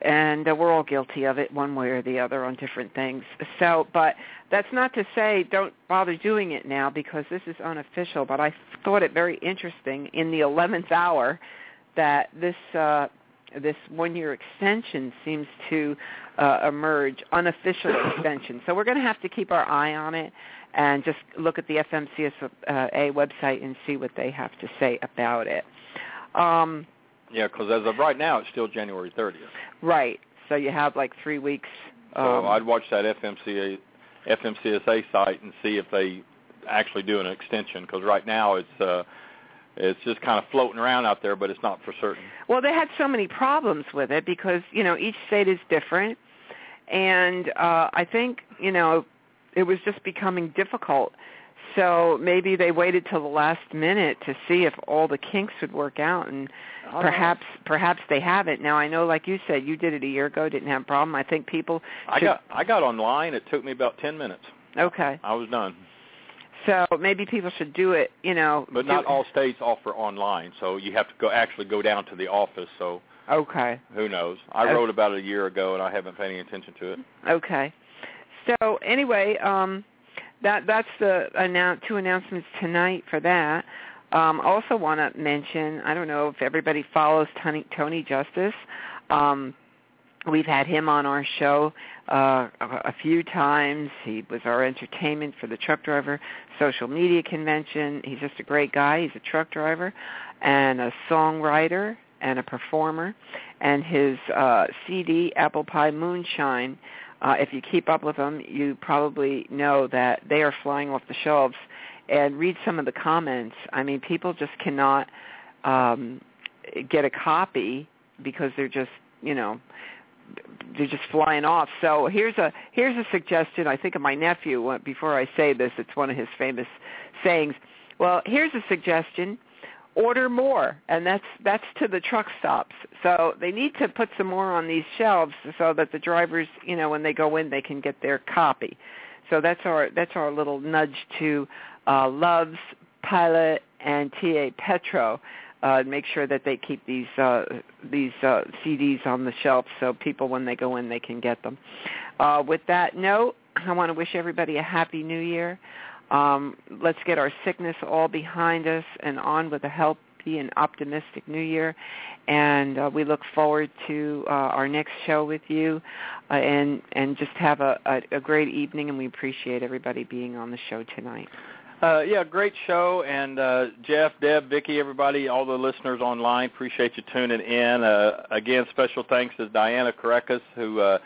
and uh, we're all guilty of it, one way or the other, on different things. So, but that's not to say don't bother doing it now because this is unofficial. But I thought it very interesting in the 11th hour that this. Uh, this one-year extension seems to uh, emerge, unofficial *coughs* extension. So we're going to have to keep our eye on it and just look at the FMCSA website and see what they have to say about it. Um, yeah, because as of right now, it's still January 30th. right. So you have like three weeks. So Um, I'd watch that FMCA FMCSA site and see if they actually do an extension. Because right now it's uh, it's just kind of floating around out there, but it's not for certain. Well, they had so many problems with it because you know each state is different, and uh, I think you know it was just becoming difficult. So maybe they waited till the last minute to see if all the kinks would work out, and I don't perhaps perhaps they haven't. Now I know, like you said, you did it a year ago, didn't have a problem. I think people. I got I got online. It took me about ten minutes. okay. I was done. So maybe people should do it. You know, But not all states offer online, so you have to go actually go down to the office. So Okay. who knows? I Okay. wrote about it a year ago, and I haven't paid any attention to it. Okay. So anyway, um, that that's the announce two announcements tonight for that. Um, I also want to mention, I don't know if everybody follows Tony, Tony Justice. Um, we've had him on our show uh, a, few times. He was our entertainment for the truck driver social media convention. He's just a great guy. He's a truck driver and a songwriter and a performer. And his uh, CD, Apple Pie Moonshine, uh, if you keep up with them, you probably know that they are flying off the shelves. And read some of the comments. I mean, people just cannot um, get a copy because they're just, you know, they're just flying off. So here's a here's a suggestion. I think of my nephew. uh, Before I say this, it's one of his famous sayings. Well, here's a suggestion: order more, and that's that's to the truck stops. So they need to put some more on these shelves so that the drivers, you know, when they go in, they can get their copy. So that's our that's our little nudge to uh, Loves, Pilot, and TA Petro. Uh, make sure that they keep these uh, these uh, CDs on the shelf so people, when they go in, they can get them. Uh, with that note, I want to wish everybody a happy New Year. Um, let's get our sickness all behind us and on with a healthy and optimistic New Year. And uh, we look forward to uh, our next show with you, uh, and and just have a, a, a great evening. And we appreciate everybody being on the show tonight. Uh, yeah, great show. And uh, Jeff, Deb, Vicky, everybody, all the listeners online, appreciate you tuning in. Uh, again, special thanks to Diana Kerekes, who uh,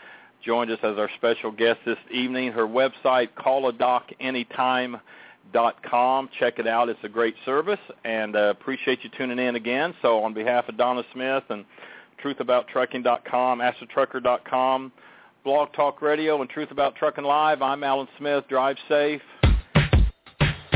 joined us as our special guest this evening. Her website, calladocanytime.com. Check it out. It's a great service, and uh, appreciate you tuning in again. So on behalf of Donna Smith and truthabouttrucking.com, AskTheTrucker.com, Blog Talk Radio and Truth About Trucking Live. I'm Alan Smith. Drive safe.